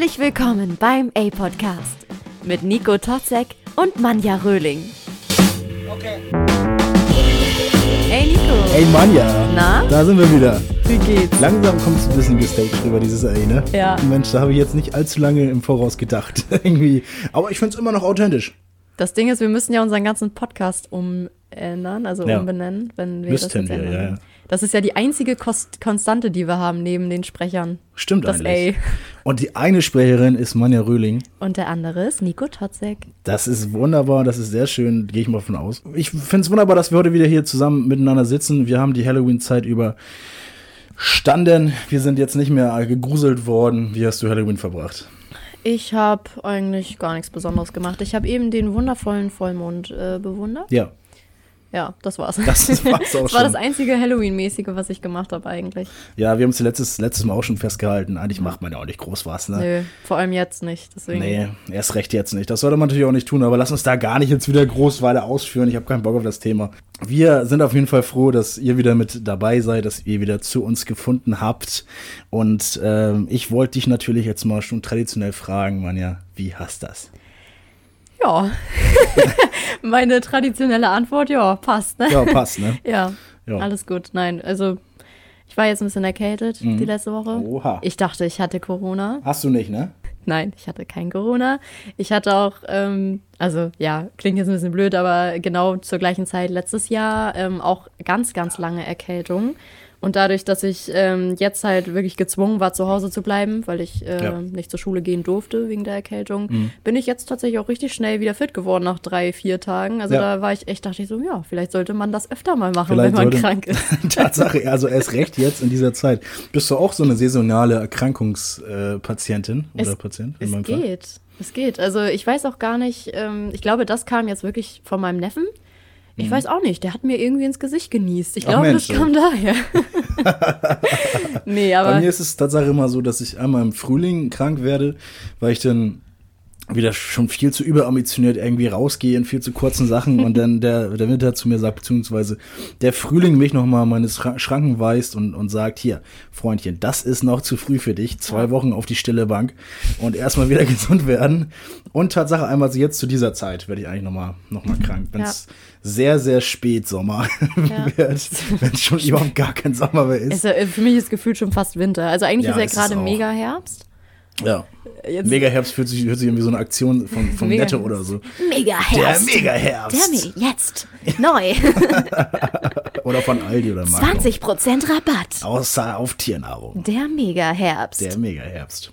Herzlich willkommen beim A-Podcast mit Nico Totzek und Manja Röhling. Okay. Hey Nico. Ey Manja, Na? da sind wir wieder. Wie geht's? Langsam kommt es ein bisschen gestaged über dieses Ey, ne? Ja. Mensch, da habe ich jetzt nicht allzu lange im Voraus gedacht. Irgendwie. Aber ich finde es immer noch authentisch. Das Ding ist, wir müssen ja unseren ganzen Podcast umändern, also Ja. umbenennen, wenn wir Müssten das jetzt wir, ändern. ja, ja. Das ist ja die einzige Kost Konstante, die wir haben neben den Sprechern. Stimmt Das eigentlich. Ey. Und die eine Sprecherin ist Manja Röhling. Und der andere ist Nico Totzek. Das ist wunderbar, das ist sehr schön, gehe ich mal von aus. Ich finde es wunderbar, dass wir heute wieder hier zusammen miteinander sitzen. Wir haben die Halloween-Zeit überstanden. Wir sind jetzt nicht mehr gegruselt worden. Wie hast du Halloween verbracht? Ich habe eigentlich gar nichts Besonderes gemacht. Ich habe eben den wundervollen Vollmond äh, bewundert. Ja, Ja, das war's. das war's auch Das war das einzige Halloween-mäßige, was ich gemacht habe eigentlich. Ja, wir haben es letztes, letztes Mal auch schon festgehalten. Eigentlich macht man ja auch nicht groß was, ne? Nö, vor allem jetzt nicht. Deswegen. Nee, erst recht jetzt nicht. Das sollte man natürlich auch nicht tun, aber lass uns da gar nicht jetzt wieder groß weiter ausführen. Ich habe keinen Bock auf das Thema. Wir sind auf jeden Fall froh, dass ihr wieder mit dabei seid, dass ihr wieder zu uns gefunden habt. Und ähm, ich wollte dich natürlich jetzt mal schon traditionell fragen, Manja, wie hast das? Ja. Meine traditionelle Antwort, ja, passt, ne? Ja, passt, ne? Ja, Ja. alles gut. Nein, also ich war jetzt ein bisschen erkältet die letzte Woche. Mhm. Oha. Ich dachte, ich hatte Corona. Hast du nicht, ne? Nein, ich hatte kein Corona. Ich hatte auch, ähm, also ja, klingt jetzt ein bisschen blöd, aber genau zur gleichen Zeit letztes Jahr ähm, auch ganz, ganz lange Erkältung. Und dadurch, dass ich ähm, jetzt halt wirklich gezwungen war, zu Hause zu bleiben, weil ich äh, Ja. nicht zur Schule gehen durfte wegen der Erkältung, bin ich jetzt tatsächlich auch richtig schnell wieder fit geworden nach drei, vier Tagen. Also Ja. da war ich echt, dachte ich so, ja, vielleicht sollte man das öfter mal machen, Vielleicht wenn man krank ist. Tatsache, also erst recht jetzt in dieser Zeit. Bist du auch so eine saisonale Erkrankungspatientin oder Es- Patient? in Es meinem Fall? geht. Es geht. Also ich weiß auch gar nicht, ähm, ich glaube, das kam jetzt wirklich von meinem Neffen. Ich weiß auch nicht, der hat mir irgendwie ins Gesicht genießt. Ich Mhm. Glaube, das kam daher. nee, Bei aber mir ist es Tatsache immer so, dass ich einmal im Frühling krank werde, weil ich dann wieder schon viel zu überambitioniert irgendwie rausgehe in viel zu kurzen Sachen und dann der, der Winter zu mir sagt, beziehungsweise der Frühling mich nochmal meine Schra- Schranken weist und, und sagt, hier, Freundchen, das ist noch zu früh für dich, zwei Wochen auf die stille Bank und erstmal wieder gesund werden. Und Tatsache einmal jetzt zu dieser Zeit werde ich eigentlich nochmal noch mal krank, wenn es sehr, sehr spät Sommer wird, wenn es schon überhaupt gar kein Sommer mehr ist. ist ja, für mich ist gefühlt schon fast Winter. Also eigentlich Ja, ist ja gerade mega Herbst. Ja. Jetzt- Mega Herbst fühlt sich, hört sich irgendwie so eine Aktion von, von Mega Netto oder so. Mega Der Herbst. Mega Herbst. Der Me jetzt. Neu. Oder von Aldi oder Marco. 20% Rabatt. Außer auf Tiernahrung. Der Mega Herbst. Der Mega Herbst.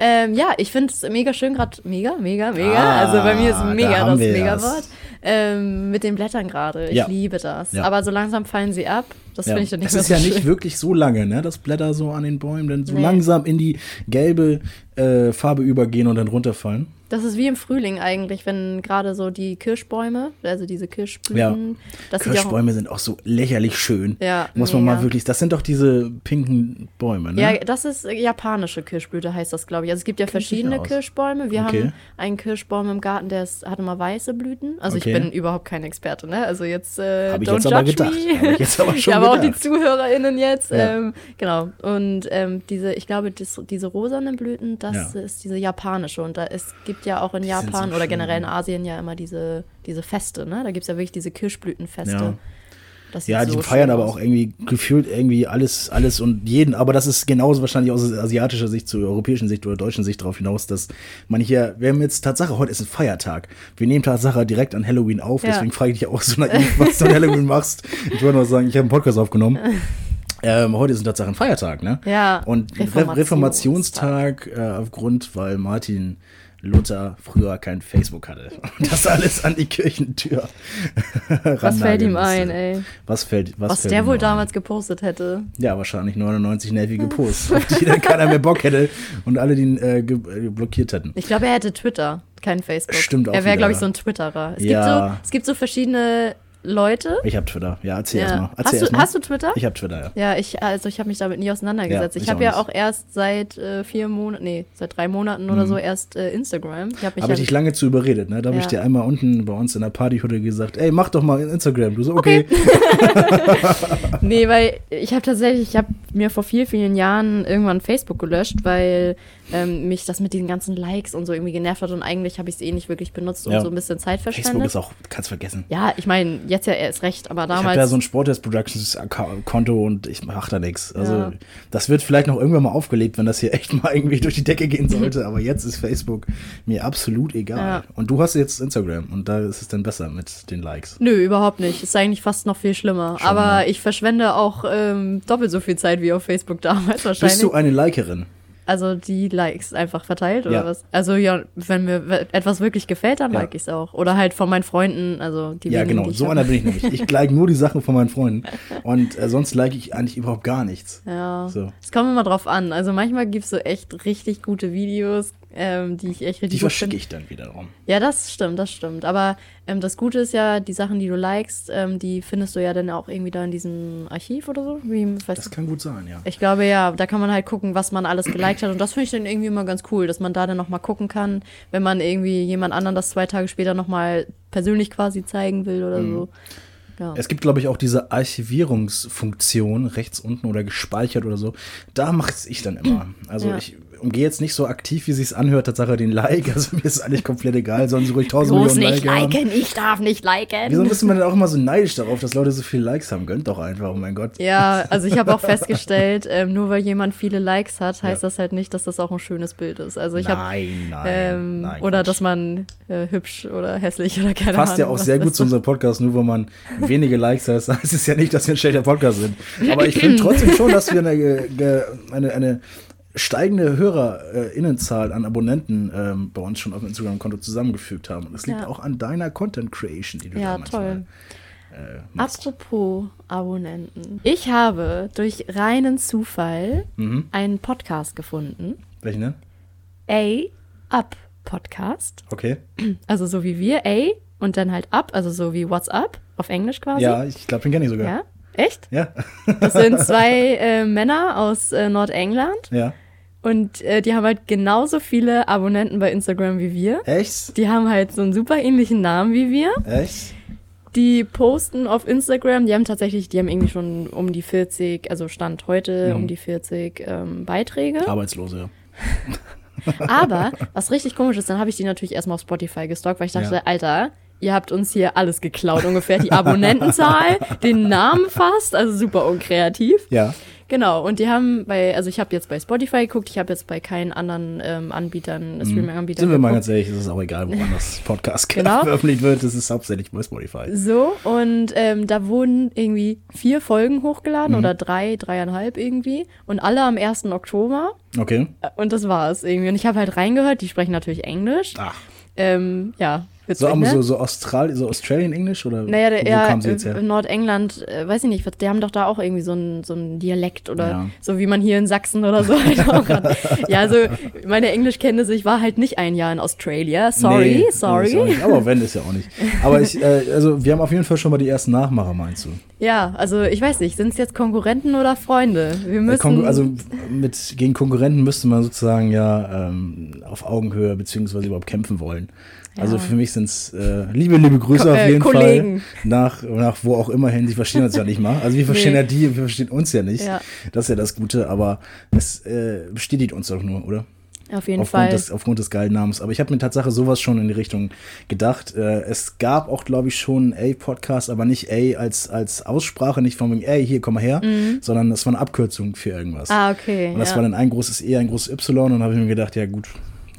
Ähm, ja, ich finde es mega schön, gerade mega, mega, mega. Ah, also bei mir ist da mega haben das Mega-Wort. Ähm, mit den Blättern gerade. Ich Ja. liebe das. Ja. Aber so langsam fallen sie ab. Das Ja. finde ich dann nicht es ist so ja schön. nicht wirklich so lange, ne, dass Blätter so an den Bäumen dann so Nee. langsam in die gelbe äh, Farbe übergehen und dann runterfallen. Das ist wie im Frühling eigentlich, wenn gerade so die Kirschbäume, also diese Kirschblüten, das ja auch, Kirschbäume sind auch so lächerlich schön. Ja, Muss man mega. mal wirklich, das sind doch diese pinken Bäume, ne? ja, das ist japanische Kirschblüte, heißt das, glaube ich. Also es gibt ja Kennt verschiedene. Kirschbäume. Wir Okay. haben einen Kirschbaum im Garten, der ist, hat immer weiße Blüten. Also Okay. ich bin überhaupt kein Experte, ne? Also jetzt äh, Hab ich don't jetzt aber judge gedacht. me. Hab ich jetzt aber schon ja, aber auch die. ZuhörerInnen jetzt. Ja. Ähm, genau. Und ähm, diese, ich glaube, das, diese rosanen Blüten, das Ja. ist diese japanische. Und da es gibt ja auch in Die Japan so oder generell in ja. Asien ja immer diese, diese Feste, ne? Da gibt es ja wirklich diese Kirschblütenfeste. Ja. Ja, die so feiern aber auch irgendwie gefühlt irgendwie alles, alles und jeden. Aber das ist genauso wahrscheinlich aus asiatischer Sicht zur europäischen Sicht oder deutschen Sicht darauf hinaus, dass man hier, wir haben jetzt Tatsache, heute ist ein Feiertag. Wir nehmen Tatsache direkt an Halloween auf, Ja. deswegen frage ich dich auch so naiv, was du an Halloween machst. Ich wollte nur sagen, ich habe einen Podcast aufgenommen. Ähm, heute ist ein Tatsache ein Feiertag, ne? Ja, Und Reformationstag. Re Reformationstag äh, aufgrund, weil Martin Luther früher kein Facebook hatte. Und das alles an die Kirchentür. Was fällt ihm ein, ey? Was fällt, was, Was fällt der wohl ein? damals gepostet hätte. Ja, wahrscheinlich 99 nervige Posts, auf die dann keiner mehr Bock hätte und alle den äh, äh, blockiert hätten. Ich glaube, er hätte Twitter, kein Facebook. Stimmt auch Er wäre, glaube ich, so ein Twitterer. Es, Ja. gibt so, es gibt so verschiedene Leute. Ich habe Twitter. Ja, erzähl Ja. erstmal. Hast, du, erst mal. hast du Twitter? Ich habe Twitter, ja. Ja, ich, also ich habe mich damit nie auseinandergesetzt. Ja, ich habe ja auch erst seit äh, vier Monaten, nee, seit drei Monaten oder so erst äh, Instagram. Ich habe Habe ich ja, dich lange zu überredet, ne? Da habe ich Ja. dir einmal unten bei uns in der Partyhütte gesagt, ey, mach doch mal Instagram. Du so, okay. Nee, weil ich habe tatsächlich, ich habe mir vor vielen, vielen Jahren irgendwann Facebook gelöscht, weil ähm, mich das mit den ganzen Likes und so irgendwie genervt hat und eigentlich habe ich es eh nicht wirklich benutzt und Ja. so ein bisschen Zeit Facebook verschwendet. ist auch, kannst vergessen. Ja, ich meine, jetzt ja erst recht, aber Ich habe damals. da so ein Sporttest Productions Konto und ich mache da nichts. Also Ja. das wird vielleicht noch irgendwann mal aufgelebt, wenn das hier echt mal irgendwie durch die Decke gehen sollte. aber jetzt ist Facebook mir absolut egal. Ja. Und du hast jetzt Instagram und da ist es dann besser mit den Likes. Nö, überhaupt nicht. Ist eigentlich fast noch viel schlimmer. Schon, aber ne? ich verschwende auch ähm, doppelt so viel Zeit wie auf Facebook damals wahrscheinlich. Bist du eine Likerin? Also die Likes einfach verteilt oder Ja. was? Also ja, wenn mir etwas wirklich gefällt, dann Ja. like ich es auch. Oder halt von meinen Freunden, also die Ja, wenigen, genau. die So hab. einer bin ich nämlich. Ich like nur die Sachen von meinen Freunden. Und äh, sonst like ich eigentlich überhaupt gar nichts. Ja. So. Es kommt immer drauf an. Also manchmal gibt es so echt richtig gute Videos, ähm, die ich echt richtig Die verschicke ich dann wiederum. Ja, das stimmt, das stimmt. Aber ähm, das Gute ist ja, die Sachen, die du likest, ähm, die findest du ja dann auch irgendwie da in diesem Archiv oder so. Wie, weiß Das kann gut sein, ja. ich glaube ja, da kann man halt gucken, was man alles geliked hat. Und das finde ich dann irgendwie immer ganz cool, dass man da dann nochmal gucken kann, wenn man irgendwie jemand anderen das zwei Tage später nochmal persönlich quasi zeigen will oder Mhm. so. Ja. Es gibt, glaube ich, auch diese Archivierungsfunktion rechts unten oder gespeichert oder so. Da mache ich dann immer. Also Ja. ich umgehe jetzt nicht so aktiv, wie sich's anhört, Tatsache den Like. Also mir ist eigentlich komplett egal, sollen sie ruhig tausend Bloß Millionen nicht Like haben. liken, ich darf nicht liken. Wieso ist man denn auch immer so neidisch darauf, dass Leute so viele Likes haben? Gönnt doch einfach, oh mein Gott. Ja, also ich habe auch festgestellt, ähm, nur weil jemand viele Likes hat, heißt Ja. das halt nicht, dass das auch ein schönes Bild ist. Also ich habe nein, nein, ähm, nein. oder dass man äh, hübsch oder hässlich oder keine Passt ja Ahnung. auch was sehr das gut zu unserem Podcast, nur weil man wenige Likes hat, heißt es ja nicht, dass wir ein schlechter Podcast sind. Aber ich finde trotzdem schon, dass wir eine, eine, eine steigende HörerInnenzahl an Abonnenten ähm, bei uns schon auf dem Instagram-Konto zusammengefügt haben. Und das liegt Ja. auch an deiner Content-Creation, die du Ja, da manchmal, toll. Äh, machst. Apropos Abonnenten. Ich habe durch reinen Zufall Mhm. einen Podcast gefunden. Welchen denn? A Up Podcast. Okay. Also so wie wir, A und dann halt Up, also so wie WhatsApp auf Englisch quasi. Ja, ich glaube, den kenne ich sogar. Ja? Echt? Ja. Das sind zwei äh, Männer aus äh, Nordengland ja. und äh, die haben halt genauso viele Abonnenten bei Instagram wie wir. Echt? Die haben halt so einen super ähnlichen Namen wie wir. Echt? Die posten auf Instagram, die haben tatsächlich, die haben irgendwie schon um die 40, also Stand heute Mhm. um die 40 ähm, Beiträge. Arbeitslose, ja. Aber was richtig komisch ist, dann habe ich die natürlich erstmal auf Spotify gestalkt, weil ich dachte, Ja. Alter, ihr habt uns hier alles geklaut. Ungefähr die Abonnentenzahl, den Namen fast, also super unkreativ. Ja. Genau, und die haben bei, also ich habe jetzt bei Spotify geguckt, ich habe jetzt bei keinen anderen ähm, Anbietern, Streaming-Anbietern Mhm. Sind wir mal ganz ehrlich, es ist auch egal, woran das Podcast Genau. veröffentlicht wird. Es ist hauptsächlich bei Spotify. So, und ähm, da wurden irgendwie vier Folgen hochgeladen Mhm. oder drei, dreieinhalb irgendwie. Und alle am 1. Oktober. Okay. Und das war's irgendwie. Und ich habe halt reingehört, die sprechen natürlich Englisch. Ach. Ähm, ja, witzig, So, ne? so, so, Austral so Australian English oder naja, der, wo ja, kam sie jetzt äh, her? Nordengland, äh, weiß ich nicht, die haben doch da auch irgendwie so einen so einen Dialekt oder Ja. so wie man hier in Sachsen oder so halt auch hat. Ja, also meine Englischkenntnisse, ich war halt nicht ein Jahr in Australia. Sorry, Nee, sorry. Aber wenn, ist ja auch nicht. Aber ich, äh, also wir haben auf jeden Fall schon mal die ersten Nachmacher, meinst du? Ja, also ich weiß nicht, sind es jetzt Konkurrenten oder Freunde? Wir Äh, müssen. Konkur also mit, gegen Konkurrenten müsste man sozusagen ja ähm, auf Augenhöhe beziehungsweise überhaupt kämpfen wollen. Also für mich sind es äh, liebe, liebe Grüße Ko- auf äh, jeden Kollegen. Fall. Nach, nach wo auch immer hin. Die verstehen uns ja nicht mal. Also wir verstehen Nee. ja die, wir verstehen uns ja nicht. Ja. Das ist ja das Gute, aber es äh, bestätigt uns doch nur, oder? auf jeden aufgrund Fall. des, aufgrund des geilen Namens. Aber ich habe mir Tatsache sowas schon in die Richtung gedacht. Äh, es gab auch, glaube ich, schon einen A-Podcast, aber nicht A als, als Aussprache, nicht von wegen, ey, hier, komm mal her, sondern das war eine Abkürzung für irgendwas. Mhm. ah, okay. Und das ja. war dann ein großes E, ein großes Y und dann habe ich mir gedacht, ja gut.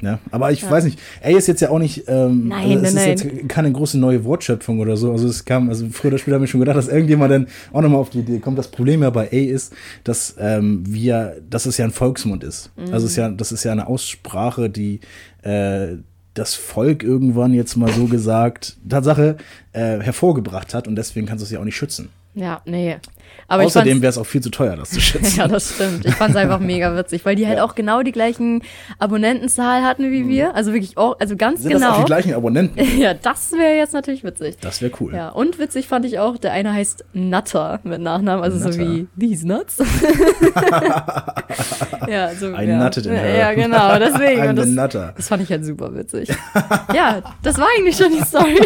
Ja, aber ich weiß nicht, A ist jetzt ja auch nicht, ähm, Nein, also es nein, ist jetzt keine große neue Wortschöpfung oder so. Also es kam, also früher oder später habe ich schon gedacht, dass irgendjemand dann auch nochmal auf die Idee kommt. Das Problem ja bei A ist, dass ähm, wir, dass es ja ein Volksmund ist. Also es ist ja, das ist ja eine Aussprache, die äh, das Volk irgendwann jetzt mal so gesagt, Tatsache, äh, hervorgebracht hat und deswegen kannst du es ja auch nicht schützen. Ja, nee. Aber Außerdem wäre es auch viel zu teuer, das zu schützen. fand's, Ja, das stimmt. Ich fand es einfach mega witzig, weil die halt Ja. auch genau die gleichen Abonnentenzahl hatten wie wir. Also wirklich auch, also ganz Mhm. Sind das auch genau. die gleichen Abonnenten? Ja, das wäre jetzt natürlich witzig. Das wäre cool. Ja, und witzig fand ich auch, der eine heißt Nutter mit Nachnamen, also so Nutter. wie These Nuts. ja, so, I ja. nutted in her. Ja, genau, deswegen. Das, Nutter. das fand ich halt super witzig. ja, das war eigentlich schon die Story.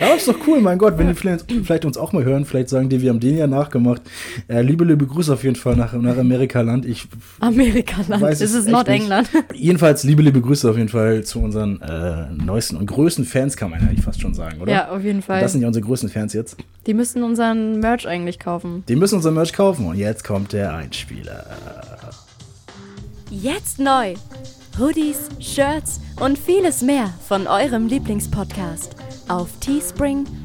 Aber ist doch cool, mein Gott, wenn die vielleicht, vielleicht uns auch mal hören, vielleicht sagen die, wir haben den ja nachgemacht. Äh, liebe, liebe Grüße auf jeden Fall nach, nach Amerikaland. Ich Amerikaland. weiß Es ist Nordengland. Jedenfalls liebe, liebe Grüße auf jeden Fall zu unseren äh, neuesten und größten Fans, kann man eigentlich fast schon sagen, oder? Ja, auf jeden Fall. Das sind ja unsere größten Fans jetzt. Die müssten unseren Merch eigentlich kaufen. Die müssen unser Merch kaufen. Und jetzt kommt der Einspieler. Jetzt neu. Hoodies, Shirts und vieles mehr von eurem Lieblingspodcast auf teespring.com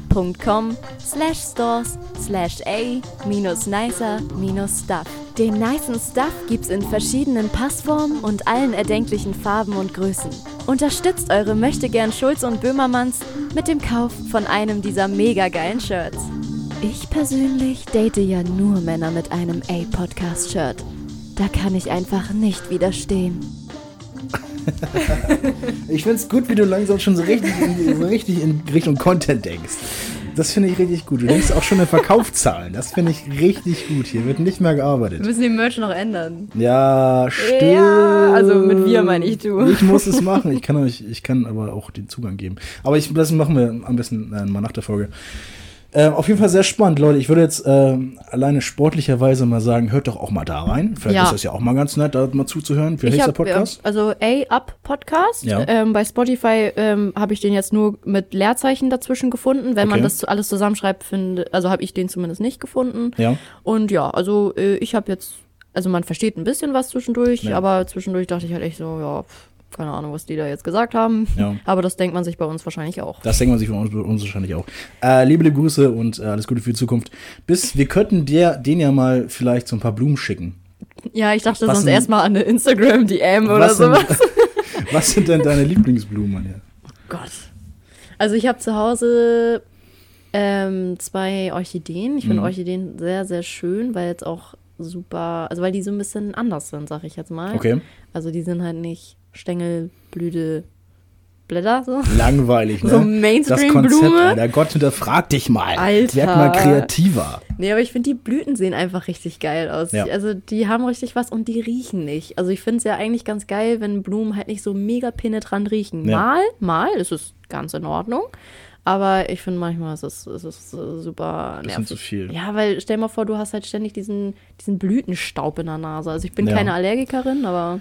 slash stores slash a minus nicer minus stuff. Den nicen Stuff gibt's in verschiedenen Passformen und allen erdenklichen Farben und Größen. Unterstützt eure Möchtegern Schulz und Böhmermanns mit dem Kauf von einem dieser mega geilen Shirts. Ich persönlich date ja nur Männer mit einem A-Podcast-Shirt. Da kann ich einfach nicht widerstehen. Ich find's gut, wie du langsam schon so richtig in, so richtig in Richtung Content denkst. Das finde ich richtig gut. Du denkst auch schon in Verkaufszahlen. Das finde ich richtig gut. Hier wird nicht mehr Wir gearbeitet. müssen den Merch noch ändern. Ja, stimmt. Ja, also mit wir meine ich du. Ich muss es machen. Ich kann, euch, ich kann aber auch den Zugang geben. Aber ich, das machen wir am besten äh, mal nach der Folge. Ähm, auf jeden Fall sehr spannend, Leute. Ich würde jetzt ähm, alleine sportlicherweise mal sagen, hört doch auch mal da rein. Vielleicht Ja. ist das ja auch mal ganz nett, da mal zuzuhören. Wie Ich heißt der hab, Podcast? äh, also A-Up Podcast. Ja. Ähm, bei Spotify ähm, habe ich den jetzt nur mit Leerzeichen dazwischen gefunden. Wenn man Okay. das zu- alles zusammenschreibt, finde, also habe ich den zumindest nicht gefunden. Ja. Und ja, also äh, ich habe jetzt, also man versteht ein bisschen was zwischendurch, Ja. aber zwischendurch dachte ich halt echt so, ja, pf, keine Ahnung, was die da jetzt gesagt haben. Ja. Aber das denkt man sich bei uns wahrscheinlich auch. Das denkt man sich von uns, uns wahrscheinlich auch. Äh, liebe, Grüße und äh, alles Gute für die Zukunft. Bis, wir könnten der, den ja mal vielleicht so ein paar Blumen schicken. Ja, ich dachte Was sonst erstmal an eine Instagram-DM oder Was sind, sowas. was sind denn deine Lieblingsblumen, Anja? Gott. Also ich habe zu Hause ähm, zwei Orchideen. Ich finde Mhm. Orchideen sehr, sehr schön, weil jetzt auch super, also weil die so ein bisschen anders sind, sag ich jetzt mal. Okay. Also die sind halt nicht Stängel, Blüte, Blätter so. Langweilig, ne? So das Mainstream-Blume? Konzept, Alter. Gott, hinterfrag dich mal. Alter. Werd mal kreativer. Nee, aber ich finde, die Blüten sehen einfach richtig geil aus. Ja. Also die haben richtig was und die riechen nicht. Also ich finde es ja eigentlich ganz geil, wenn Blumen halt nicht so mega penetrant riechen. Ja. Mal, mal ist es ganz in Ordnung. Aber ich finde manchmal ist es, ist es äh, super Bisschen nervig. zu viel. Ja, weil stell mal vor, du hast halt ständig diesen, diesen Blütenstaub in der Nase. Also ich bin Ja. keine Allergikerin, aber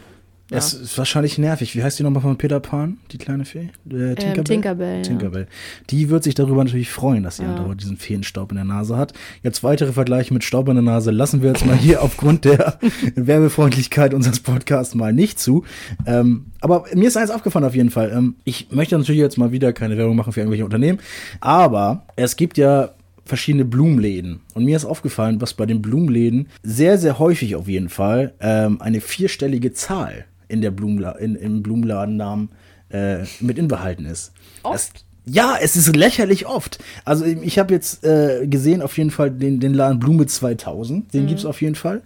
ja. Das ist wahrscheinlich nervig. Wie heißt die nochmal von Peter Pan, die kleine Fee? Äh, Tinkerbell? Tinkerbell, ja. Tinkerbell. Die wird sich darüber natürlich freuen, dass sie Ja. andauernd diesen Feenstaub in der Nase hat. Jetzt weitere Vergleiche mit Staub in der Nase lassen wir jetzt mal hier aufgrund der Werbefreundlichkeit unseres Podcasts mal nicht zu. Ähm, aber mir ist eins aufgefallen auf jeden Fall. Ähm, ich möchte natürlich jetzt mal wieder keine Werbung machen für irgendwelche Unternehmen, aber es gibt ja verschiedene Blumenläden. Und mir ist aufgefallen, was bei den Blumenläden sehr, sehr häufig auf jeden Fall ähm, eine vierstellige Zahl in der Blumenla in, im Blumenladennamen äh, mit inbehalten ist. Das, ja, es ist lächerlich oft. Also ich habe jetzt äh, gesehen auf jeden Fall den, den Laden Blume 2000, den gibt's auf jeden Fall.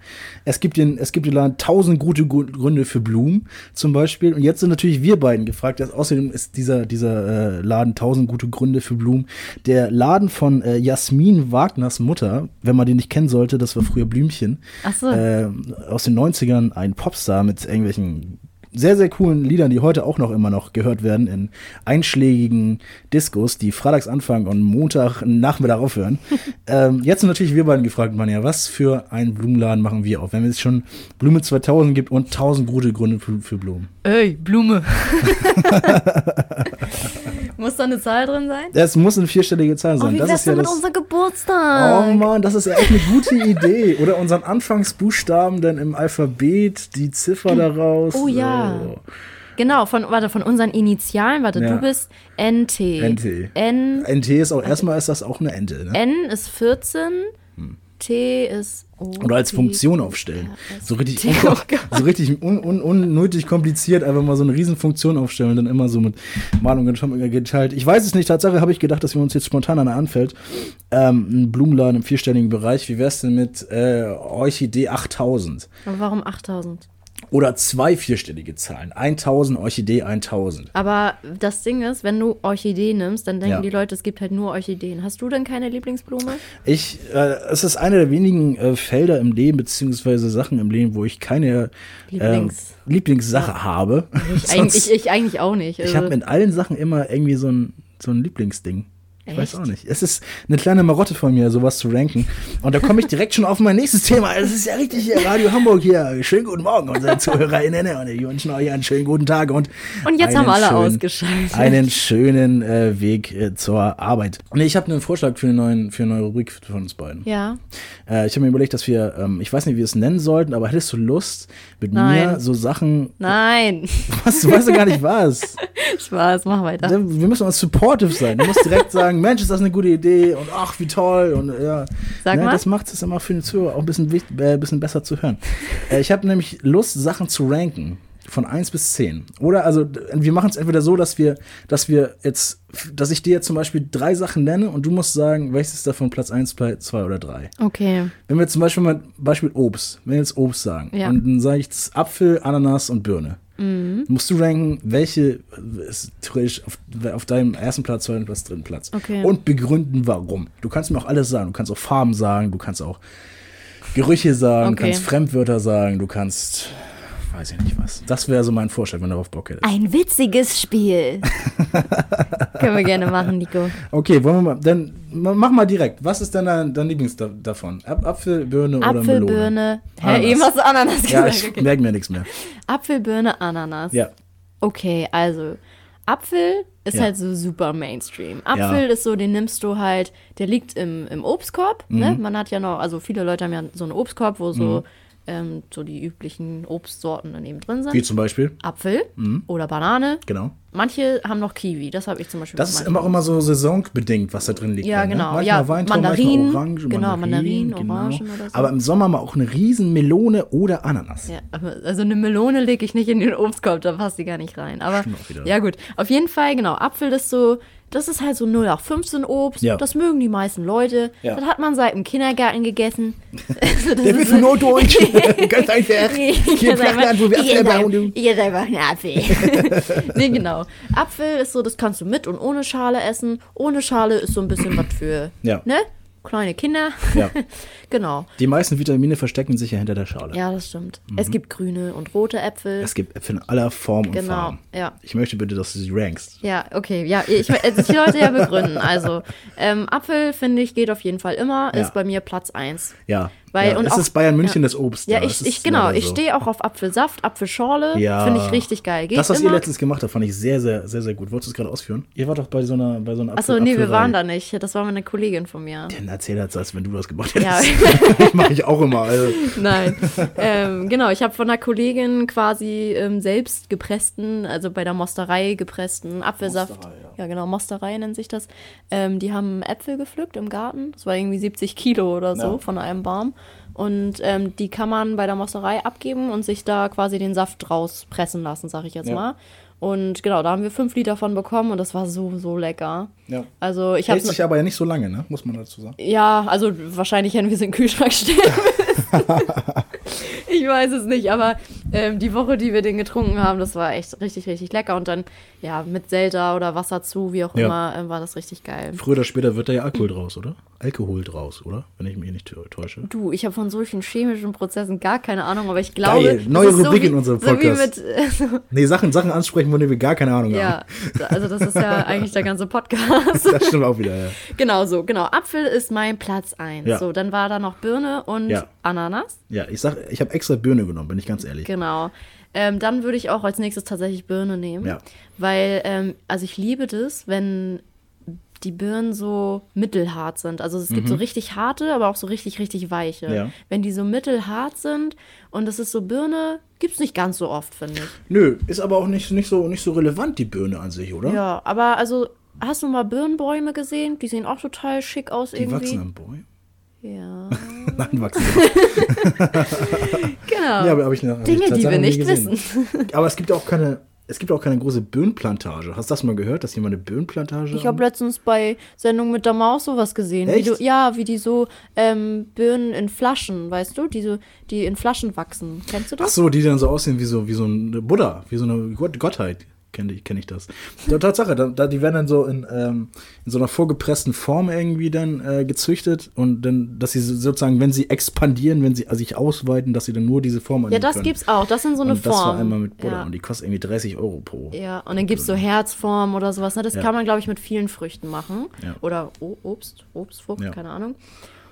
Es gibt den, es gibt den Laden 1000 gute Gu- Gründe für Blumen zum Beispiel. Und jetzt sind natürlich wir beiden gefragt. Dass außerdem ist dieser, dieser äh, Laden 1000 gute Gründe für Blumen der Laden von äh, Jasmin Wagners Mutter. Wenn man den nicht kennen sollte, das war früher Blümchen. Ach so. Äh, aus den 90ern ein Popstar mit irgendwelchen sehr, sehr coolen Liedern, die heute auch noch immer noch gehört werden in einschlägigen Diskos, die freitags anfangen und Montag Nachmittag aufhören. ähm, jetzt sind natürlich wir beiden gefragt, Manja, was für einen Blumenladen machen wir auf? Wenn es schon Blume 2000 gibt und 1000 gute Gründe für, für Blumen. Ey, Blume. Muss da eine Zahl drin sein? Es muss eine vierstellige Zahl sein. Oh, wie das ist ja denn mit das, unserem Geburtstag? Oh Mann, das ist ja echt eine gute Idee. Oder unseren Anfangsbuchstaben dann im Alphabet, die Ziffer daraus. Oh ja. Oh. Genau, von, warte, von unseren Initialen, warte, Ja. du bist NT. NT. N, NT ist auch, erstmal ist das auch eine Ente, ne? N ist 14, T ist. O, Oder als Funktion aufstellen. So richtig, oh so richtig un, un, unnötig kompliziert, einfach mal so eine riesen Funktion aufstellen und dann immer so mit Mahnungen geteilt. Ich weiß es nicht, Tatsache habe ich gedacht, dass mir uns jetzt spontan einer anfällt. Ähm, ein Blumenladen im vierstelligen Bereich. Wie wär's denn mit äh, Orchidee 8000? Aber warum 8000? Oder zwei vierstellige Zahlen. 1000, Orchidee 1000. Aber das Ding ist, wenn du Orchidee nimmst, dann denken Ja. die Leute, es gibt halt nur Orchideen. Hast du denn keine Lieblingsblume? Ich, äh, es ist eine der wenigen äh, Felder im Leben, beziehungsweise Sachen im Leben, wo ich keine ähm, Lieblings- Lieblingssache habe. Ich, Sonst- eigentlich, ich eigentlich auch nicht. Ich Also, habe mit allen Sachen immer irgendwie so ein, so ein Lieblingsding. Ich weiß Echt? auch nicht. Es ist eine kleine Marotte von mir, sowas zu ranken. Und da komme ich direkt schon auf mein nächstes Thema. Es ist ja richtig hier, Radio Hamburg hier. Schönen guten Morgen, unsere ZuhörerInnen. Und ich wünsche euch einen schönen guten Tag. Und, Und jetzt haben alle schönen- ausgeschaltet. Einen schönen äh, Weg äh, zur Arbeit. Nee, ich habe einen Vorschlag für, einen neuen, für eine neue Rubrik von uns beiden. ja. Äh, ich habe mir überlegt, dass wir, ähm, ich weiß nicht, wie wir es nennen sollten, aber hättest du Lust, mit Nein. mir so Sachen. Nein. Was? Du weißt ja gar nicht was. Spaß, mach weiter. Wir müssen uns supportive sein. Du musst direkt sagen, Mensch, ist das eine gute Idee und ach, wie toll und ja. Sag ne, mal. Das macht es immer für den Zuhörer auch ein bisschen, äh, ein bisschen besser zu hören. Äh, ich habe nämlich Lust, Sachen zu ranken. Von 1 bis 10. Oder also wir machen es entweder so, dass wir, dass wir jetzt, dass ich dir jetzt zum Beispiel drei Sachen nenne und du musst sagen, welches ist davon Platz 1, Platz 2 oder 3. Okay. Wenn wir zum Beispiel mal Beispiel Obst, wenn wir jetzt Obst sagen, Ja. und dann sage ich jetzt Apfel, Ananas und Birne. Musst du ranken, welche ist theoretisch auf, auf deinem ersten Platz, zweiten Platz, dritten Platz. Okay. Und begründen, warum. Du kannst mir auch alles sagen. Du kannst auch Farben sagen, du kannst auch Gerüche sagen, du Okay. kannst Fremdwörter sagen, du kannst, weiß ich nicht was. Das wäre so mein Vorschlag, wenn du darauf Bock hättest. Ein witziges Spiel. Können wir gerne machen, Nico. Okay, wollen wir mal, dann ma- mach mal direkt. Was ist denn dein, dein Lieblings da, davon? Ap Apfel, Birne oder Melone? Birne. Hä, eben hast du Ananas Ja, gesagt. ich okay. merke mir nichts mehr. Apfel, Birne, Ananas. Ja. Okay, also Apfel ist Ja. halt so super Mainstream. Apfel ist so, den nimmst du halt, der liegt im, im Obstkorb. Mhm. Ne? Man hat ja noch, also viele Leute haben ja so einen Obstkorb, wo so, ähm, so die üblichen Obstsorten daneben drin sind. Wie zum Beispiel? Apfel oder Banane. Genau. Manche haben noch Kiwi, das habe ich zum Beispiel. Das ist immer auch immer so saisonbedingt, was da drin liegt. Ja, dann, genau. Ne? Manchmal Ja, Weintrauben, Mandarinen, manchmal Orange, genau, Mandarinen, Mandarinen, Orangen oder so. Aber im Sommer mal auch eine riesen Melone oder Ananas. Ja, also eine Melone lege ich nicht in den Obstkorb, da passt die gar nicht rein. Aber ja gut, auf jeden Fall, genau, Apfel ist so, das ist halt so 0 auf 15 Obst, Ja. das mögen die meisten Leute. Ja. Das hat man seit dem Kindergarten gegessen. Also das Der ist nur durch. Ganz einfach. Hier Flachland, wo wir Apfel bauen. ich esse einfach einen Apfel. nee, genau. Apfel ist so, das kannst du mit und ohne Schale essen. Ohne Schale ist so ein bisschen was für, Ja. ne? Kleine Kinder. Ja. genau. Die meisten Vitamine verstecken sich ja hinter der Schale. Ja, das stimmt. Es gibt grüne und rote Äpfel. Es gibt Äpfel in aller Form und Genau, Farben. ja. Ich möchte bitte, dass du sie rankst. Ja, okay, ja, ich, also die Leute ja begründen. Also, ähm, Apfel, finde ich, geht auf jeden Fall immer, Ja. ist bei mir Platz 1. Ja. Weil- ja. und es auch- ist Bayern München ja. des Obst. Ja, das ich, ich ist genau, leider ich so. stehe auch auf Apfelsaft, Apfelschorle, Ja. finde ich richtig geil. Geht Das, was immer. ihr letztens gemacht habt, fand ich sehr, sehr, sehr, sehr gut. Wolltest du es gerade ausführen? Ihr wart doch bei so einer, bei so einer Achso, Apfel- nee, wir Apfelreihe. waren da nicht. Das war meine Kollegin von mir. Dann erzähl das, als wenn du das gemacht Ja. hättest. Mache ich auch immer. Also. Nein. ähm, genau, ich habe von einer Kollegin quasi ähm, selbst gepressten, also bei der Mosterei gepressten Apfelsaft. Mosterei, ja. genau, Mosterei nennt sich das. Ähm, die haben Äpfel gepflückt im Garten. Das war irgendwie 70 Kilo oder so Ja. von einem Baum. Und ähm, die kann man bei der Mosterei abgeben und sich da quasi den Saft rauspressen lassen, sag ich jetzt Ja. mal. Und genau, da haben wir fünf Liter von bekommen und das war so, so lecker. Ja. Also ich habe sich aber ja nicht so lange, ne? muss man dazu sagen. ja, also wahrscheinlich hätten wir es in den Kühlschrank stellen müssen. ich weiß es nicht, aber ähm, die Woche, die wir den getrunken haben, das war echt richtig, richtig lecker. Und dann, ja, mit Selta oder Wasser zu, wie auch Ja. immer, ähm, war das richtig geil. Früher oder später wird da ja Alkohol draus, oder? Alkohol draus, oder? Wenn ich mich nicht tä- täusche. Du, ich habe von solchen chemischen Prozessen gar keine Ahnung, aber ich glaube. Geil, neue Rubrik wie, in unserem So Podcast. mit, äh, so, Nee, Sachen, Sachen ansprechen, von denen wir gar keine Ahnung ja, haben. also das ist ja eigentlich der ganze Podcast. Das stimmt auch wieder, ja. genau so, genau. Apfel ist mein Platz 1. Ja. So, dann war da noch Birne und Ja. Ananas. Ja, ich sag, ich habe extra Birne genommen, bin ich ganz ehrlich. Genau. Ähm, dann würde ich auch als nächstes tatsächlich Birne nehmen. Ja. Weil, ähm, also ich liebe das, wenn die Birnen so mittelhart sind. Also es gibt so richtig harte, aber auch so richtig, richtig weiche. Mhm. Ja. Wenn die so mittelhart sind und das ist so Birne, gibt es nicht ganz so oft, finde ich. Nö, ist aber auch nicht, nicht, so, nicht so relevant, die Birne an sich, oder? Ja, aber also, hast du mal Birnenbäume gesehen? Die sehen auch total schick aus Die irgendwie. wachsen am Bäumen. Ja, Nein, wachsen genau. Ja, aber hab ich, hab ich Dinge, die wir nicht wissen. Aber es gibt auch keine, es gibt auch keine große Birnenplantage. Hast du das mal gehört, dass jemand eine Birnenplantage Ich habe letztens bei Sendung mit der Maus sowas gesehen. Wie Echt? du, ja, wie die so ähm, Birnen in Flaschen, weißt du, die, so, die in Flaschen wachsen. Kennst du Ach das? so, die dann so aussehen wie so, wie so ein Buddha, wie so eine Gott Gottheit. Kenne ich, kenn ich das. Ja, Tatsache, da, da, die werden dann so in, ähm, in so einer vorgepressten Form irgendwie dann äh, gezüchtet und dann, dass sie so- sozusagen, wenn sie expandieren, wenn sie also sich ausweiten, dass sie dann nur diese Form Ja, annehmen das können. gibt's auch. Das sind so eine und das Form. war einmal mit Buddha ja. und die kostet irgendwie 30 Euro pro. Ja, und dann gibt's so Herzform oder sowas. Ne? Das Ja. kann man, glaube ich, mit vielen Früchten machen. Ja. Oder Obst, Obstfrucht, Ja. keine Ahnung.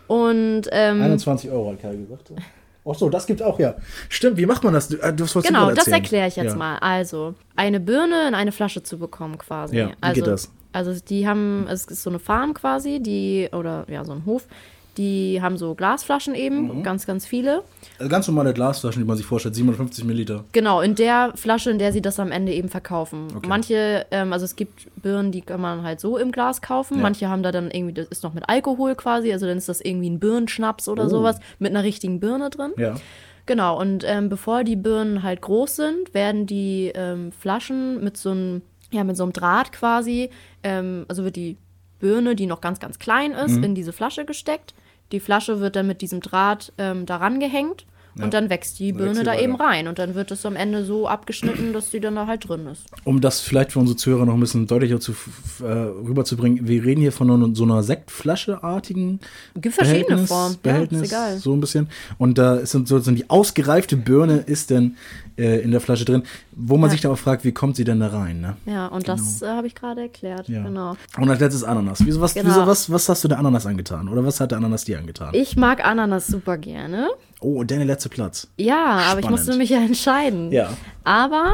Und ähm, 21 Euro hat Kai gesagt. Ach so, das gibt's auch, ja. Stimmt, wie macht man das? Du, äh, du hast was genau, das erkläre ich jetzt ja. mal. Also, eine Birne in eine Flasche zu bekommen quasi. Ja, wie also, geht das? Also, die haben, es ist so eine Farm quasi, die, oder ja, so ein Hof, die haben so Glasflaschen eben, Mhm. ganz, ganz viele. Also ganz normale Glasflaschen, die man sich vorstellt, 750 Milliliter. Genau, in der Flasche, in der sie das am Ende eben verkaufen. Manche, ähm, also es gibt Birnen, die kann man halt so im Glas kaufen. Ja. Manche haben da dann irgendwie, das ist noch mit Alkohol quasi, also dann ist das irgendwie ein Birnenschnaps oder Oh. sowas mit einer richtigen Birne drin. Ja. Genau, und ähm, bevor die Birnen halt groß sind, werden die ähm, Flaschen mit so einem, ja, mit so einem Draht quasi, ähm, also wird die Birne, die noch ganz, ganz klein ist, Mhm. in diese Flasche gesteckt. Die Flasche wird dann mit diesem Draht ähm, daran gehängt Ja. und dann wächst die Birne wächst da weiter. eben rein und dann wird es am Ende so abgeschnitten, dass die dann da halt drin ist. Um das vielleicht für unsere Zuhörer noch ein bisschen deutlicher zu, äh, rüberzubringen, wir reden hier von so einer Sektflasche-artigen Gibt verschiedene Behältnis, Formen. Behältnis ja, ist egal. so ein bisschen. Und da ist dann sozusagen die ausgereifte Birne ist dann äh, in der Flasche drin, wo man Ja. sich dann auch fragt, wie kommt sie denn da rein? Ne? Ja, und das äh, habe ich gerade erklärt. Ja. Genau. Und als letztes Ananas. Wieso, was, Genau. wieso, was, was hast du der Ananas angetan? Oder was hat der Ananas dir angetan? Ich mag Ananas super gerne. Oh, und dein letzter Platz. Ja, aber ich Spannend. musste mich ja entscheiden. Ja. Aber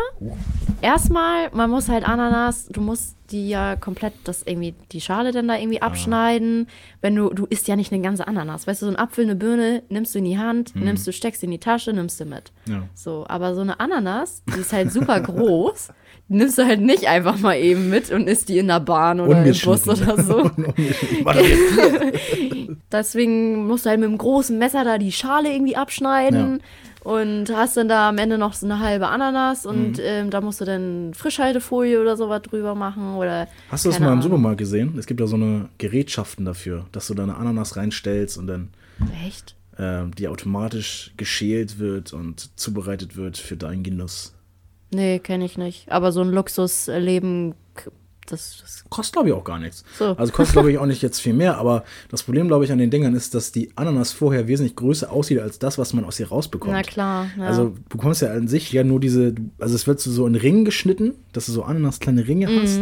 erstmal, man muss halt Ananas, du musst die ja komplett das irgendwie, die Schale dann da Ah. irgendwie abschneiden. Wenn du, du isst ja nicht eine ganze Ananas. Weißt du, so ein Apfel, eine Birne, nimmst du in die Hand, nimmst du, steckst in die Tasche, nimmst du mit. Hm. Ja. So, aber so eine Ananas, die ist halt super groß. Nimmst du halt nicht einfach mal eben mit und isst die in der Bahn oder im Bus oder so. Deswegen musst du halt mit einem großen Messer da die Schale irgendwie abschneiden. Und hast dann da am Ende noch so eine halbe Ananas Mhm. und ähm, da musst du dann Frischhaltefolie oder sowas drüber machen oder. Hast du das mal im. Supermarkt gesehen? Es gibt da so eine Gerätschaften dafür, dass du da eine Ananas reinstellst und dann Echt? ähm, die automatisch geschält wird und zubereitet wird für deinen Genuss. Nee, kenne ich nicht. Aber so ein Luxusleben, das, das Kostet, glaube ich, auch gar nichts. So. Also kostet, glaube ich, auch nicht jetzt viel mehr, aber das Problem, glaube ich, an den Dingern ist, dass die Ananas vorher wesentlich größer aussieht als das, was man aus ihr rausbekommt. Na klar. Ja. Also du bekommst ja an sich ja nur diese, also es wird so in Ringen geschnitten, dass du so Ananas kleine Ringe hast.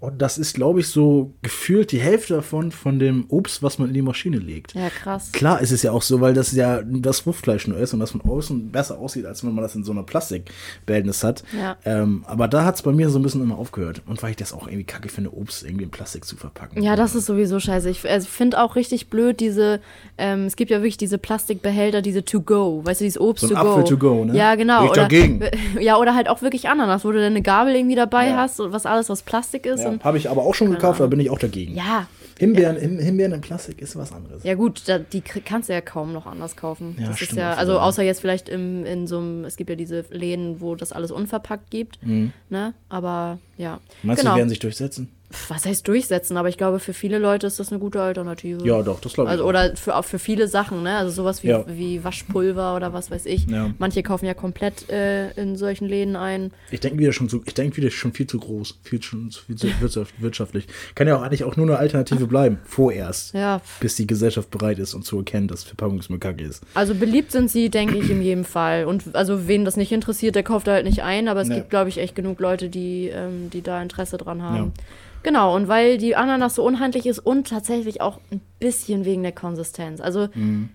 Und das ist, glaube ich, so gefühlt die Hälfte davon von dem Obst, was man in die Maschine legt. ja, krass. Klar ist es ja auch so, weil das ja das Fruchtfleisch nur ist und das von außen besser aussieht, als wenn man das in so einer Plastikbehältnis hat. Ja. Ähm, aber da hat es bei mir so ein bisschen immer aufgehört. Und weil ich das auch irgendwie kacke finde, Obst irgendwie in Plastik zu verpacken. Ja, das ist sowieso scheiße. Ich also finde auch richtig blöd diese, ähm, es gibt ja wirklich diese Plastikbehälter, diese To-Go, weißt du, dieses Obst So ein to go. Apfel to go, ne? Ja, genau. Bin ich oder, dagegen. Ja, oder halt auch wirklich Ananas, wo du dann eine Gabel irgendwie dabei Ja. hast und was alles, was Plastik ist. Ja, Und, Habe ich aber auch schon gekauft, da bin ich auch dagegen. ja, Himbeeren, Him Himbeeren in Plastik ist was anderes. Ja gut, da, die kannst du ja kaum noch anders kaufen. Ja, das ist stimmt ja, auch also außer jetzt vielleicht im, in so einem, es gibt ja diese Läden, wo das alles unverpackt gibt, ne? Aber ja. Mhm. Meinst genau. du, die werden sich durchsetzen? Was heißt durchsetzen? Aber ich glaube, für viele Leute ist das eine gute Alternative. Ja, doch, das glaube ich. Also oder für, auch für viele Sachen, ne? Also sowas wie, Ja. wie Waschpulver oder was weiß ich. Ja. Manche kaufen ja komplett äh, in solchen Läden ein. Ich denke wieder schon zu, ich denke wieder schon viel zu groß, viel schon viel zu wirtschaft, wirtschaftlich. Kann ja auch eigentlich auch nur eine Alternative bleiben, vorerst, Ja, bis die Gesellschaft bereit ist und zu erkennen, dass Verpackungsmüll kacke ist. Also beliebt sind sie, denke ich, in jedem Fall. Und also wen das nicht interessiert, der kauft da halt nicht ein. Aber es Nee. gibt, glaube ich, echt genug Leute, die, ähm, die da Interesse dran haben. Ja. Genau, und weil die Ananas so unhandlich ist und tatsächlich auch ein bisschen wegen der Konsistenz. Also Mhm.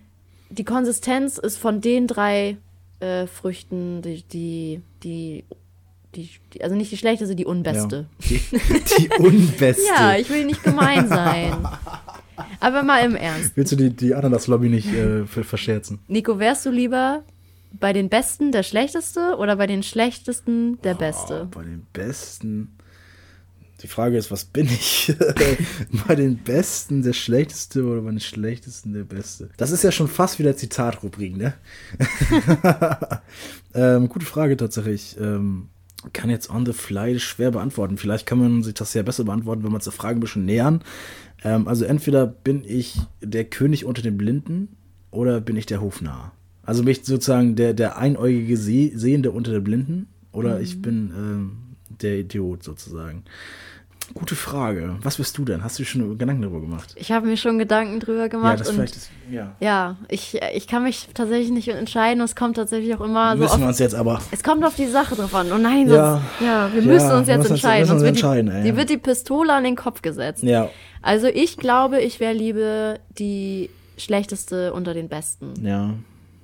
die Konsistenz ist von den drei äh, Früchten die, die, die, die, also nicht die schlechteste, die unbeste. Ja. Die, die unbeste. Ja, ich will nicht gemein sein. Aber mal im Ernst. Willst du die, die Ananas-Lobby nicht äh, ver- verscherzen? Nico, wärst du lieber bei den Besten der Schlechteste oder bei den Schlechtesten der Beste? Oh, bei den Besten. Die Frage ist, was bin ich? bei den Besten der Schlechteste oder bei den Schlechtesten der Beste? Das ist ja schon fast wieder Zitatrubrik, ne? ähm, gute Frage tatsächlich. Ähm, kann jetzt on the fly schwer beantworten. Vielleicht kann man sich das ja besser beantworten, wenn wir uns der Frage ein bisschen nähern. Ähm, also entweder bin ich der König unter den Blinden oder bin ich der Hofnarr. Also bin ich sozusagen der, der einäugige See Sehende unter den Blinden oder mhm. ich bin ähm, der Idiot sozusagen. Gute Frage. Was bist du denn? Hast du schon Gedanken darüber gemacht? Ich habe mir schon Gedanken darüber gemacht. Ja, das vielleicht ist, ja. ja, ich, ich kann mich tatsächlich nicht entscheiden. Es kommt tatsächlich auch immer Müssen so. Müssen wir uns jetzt aber. Es kommt auf die Sache drauf an. Oh nein, sonst, ja, ja wir müssen ja, uns jetzt entscheiden. Uns, uns entscheiden wird die, die, wird die Pistole an den Kopf gesetzt. Ja. Also ich glaube, ich wäre lieber die schlechteste unter den Besten. Ja,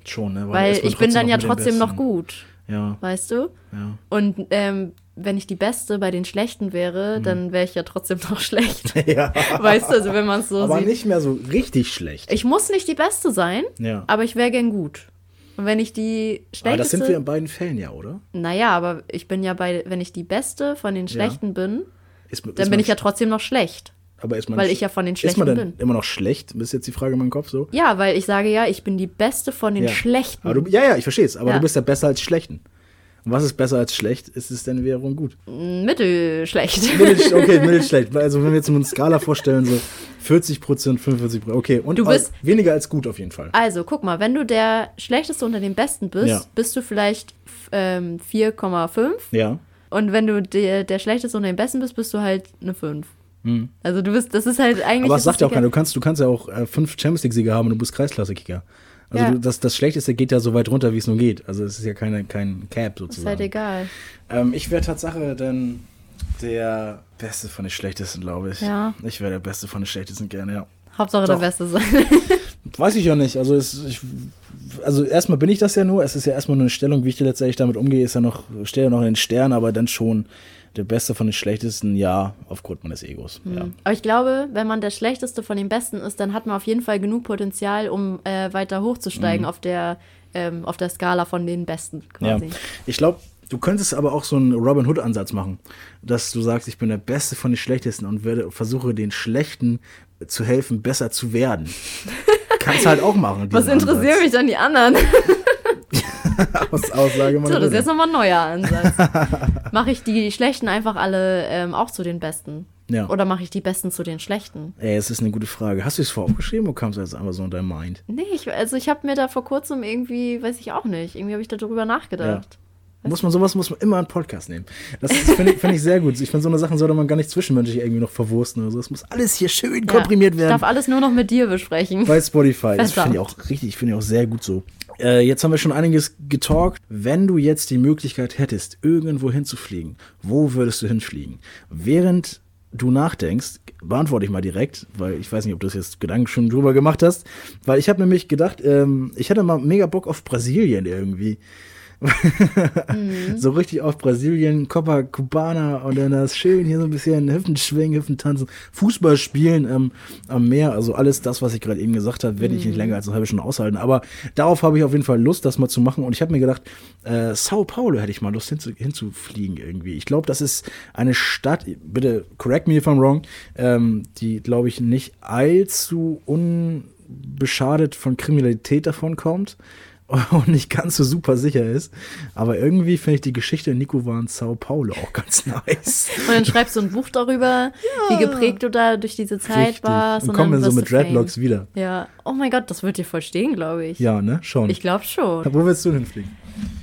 schon. Ne? Weil, Weil ich bin dann ja trotzdem noch gut. Ja. Weißt du? Ja. Und ähm, wenn ich die Beste bei den Schlechten wäre, mhm. dann wäre ich ja trotzdem noch schlecht. ja. Weißt du, also wenn man es so aber sieht. Aber nicht mehr so richtig schlecht. Ich muss nicht die Beste sein, ja. aber ich wäre gern gut. Und wenn ich die schlechteste. Aber das sind wir in beiden Fällen ja, oder? Naja, aber ich bin ja bei, wenn ich die Beste von den Schlechten ja. bin, ist, ist dann bin ich ja trotzdem noch schlecht. Aber ist man weil ich ja von den Schlechten bin. Ist man denn bin. immer noch schlecht? Ist jetzt die Frage in meinem Kopf so? Ja, weil ich sage ja, ich bin die Beste von den ja. Schlechten. Du, ja, ja, ich verstehe es. Aber ja. du bist ja besser als Schlechten. Und was ist besser als schlecht? Ist es denn wiederum gut? Mittelschlecht. Mittel, okay, mittelschlecht. Also wenn wir jetzt mal eine Skala vorstellen, so 40 Prozent, 45 Prozent. Okay, und du bist weniger als gut auf jeden Fall. Also guck mal, wenn du der Schlechteste unter den Besten bist, ja. bist du vielleicht ähm, 4,5. Ja. Und wenn du der, der Schlechteste unter den Besten bist, bist du halt eine 5. Hm. Also du bist, das ist halt eigentlich. Aber das sagt ja auch keiner, du kannst, du kannst ja auch äh, fünf Champions League-Sieger haben und du bist Kreisklasse-Kicker. Also ja. das, das Schlechteste geht ja so weit runter, wie es nur geht. Also es ist ja keine, kein Cap sozusagen. Ist halt egal. Ähm, ich wäre Tatsache dann der Beste von den Schlechtesten, glaube ich. Ja. Ich wäre der Beste von den Schlechtesten gerne, ja. Hauptsache Doch. der Beste sein. Weiß ich ja nicht. Also, es, ich, also erstmal bin ich das ja nur. Es ist ja erstmal nur eine Stellung, wie ich letztendlich damit umgehe, ist ja noch, stehe ja noch in den Sternen, aber dann schon der Beste von den Schlechtesten, ja, aufgrund meines Egos. Mhm. Ja. Aber ich glaube, wenn man der Schlechteste von den Besten ist, dann hat man auf jeden Fall genug Potenzial, um äh, weiter hochzusteigen mhm. auf, der, ähm, auf der Skala von den Besten quasi. Ja. Ich glaube, Du könntest aber auch so einen Robin Hood-Ansatz machen, dass du sagst, ich bin der Beste von den Schlechtesten und werde, versuche den Schlechten zu helfen, besser zu werden. Kannst halt auch machen. Was interessieren mich dann die anderen? Aus Aussage So, das ist jetzt nochmal ein neuer Ansatz. mache ich die Schlechten einfach alle ähm, auch zu den Besten? Ja. Oder mache ich die Besten zu den Schlechten? Ey, es ist eine gute Frage. Hast du es voraufgeschrieben oder kam es jetzt einfach so in deinem Mind? Nee, ich, also ich habe mir da vor kurzem irgendwie, weiß ich auch nicht, irgendwie habe ich darüber nachgedacht. Ja. Muss man sowas muss man immer einen Podcast nehmen. Das finde ich, find ich sehr gut. Ich finde, so eine Sachen sollte man gar nicht zwischenmenschlich irgendwie noch verwursten oder so. Es muss alles hier schön komprimiert werden. Ich darf alles nur noch mit dir besprechen. Bei Spotify. Das finde ich auch richtig, ich finde auch sehr gut so. Äh, jetzt haben wir schon einiges getalkt. Wenn du jetzt die Möglichkeit hättest, irgendwo hinzufliegen, wo würdest du hinfliegen? Während du nachdenkst, beantworte ich mal direkt, weil ich weiß nicht, ob du das jetzt Gedanken schon drüber gemacht hast, weil ich habe nämlich gedacht, ähm, ich hätte mal mega Bock auf Brasilien irgendwie mhm. So richtig auf Brasilien, Copacabana und dann das schön hier so ein bisschen Hüften schwingen, Hüften tanzen, Fußball spielen ähm, am Meer. Also alles das, was ich gerade eben gesagt habe, werde ich nicht mhm. länger als eine halbe Stunde aushalten. Aber darauf habe ich auf jeden Fall Lust, das mal zu machen. Und ich habe mir gedacht, äh, Sao Paulo hätte ich mal Lust hinzu, hinzufliegen irgendwie. Ich glaube, das ist eine Stadt, bitte correct me if I'm wrong, ähm, die, glaube ich, nicht allzu unbeschadet von Kriminalität davon kommt und nicht ganz so super sicher ist. Aber irgendwie finde ich die Geschichte Nico war in Sao Paulo auch ganz nice. und dann schreibst du ein Buch darüber, ja. wie geprägt du da durch diese Zeit Richtig. warst. Und, und kommen dann so mit Dreadlocks wieder. Ja. Oh mein Gott, das wird dir voll stehen, glaube ich. Ja, ne? Schon. Ich glaube schon. Wo willst du hinfliegen?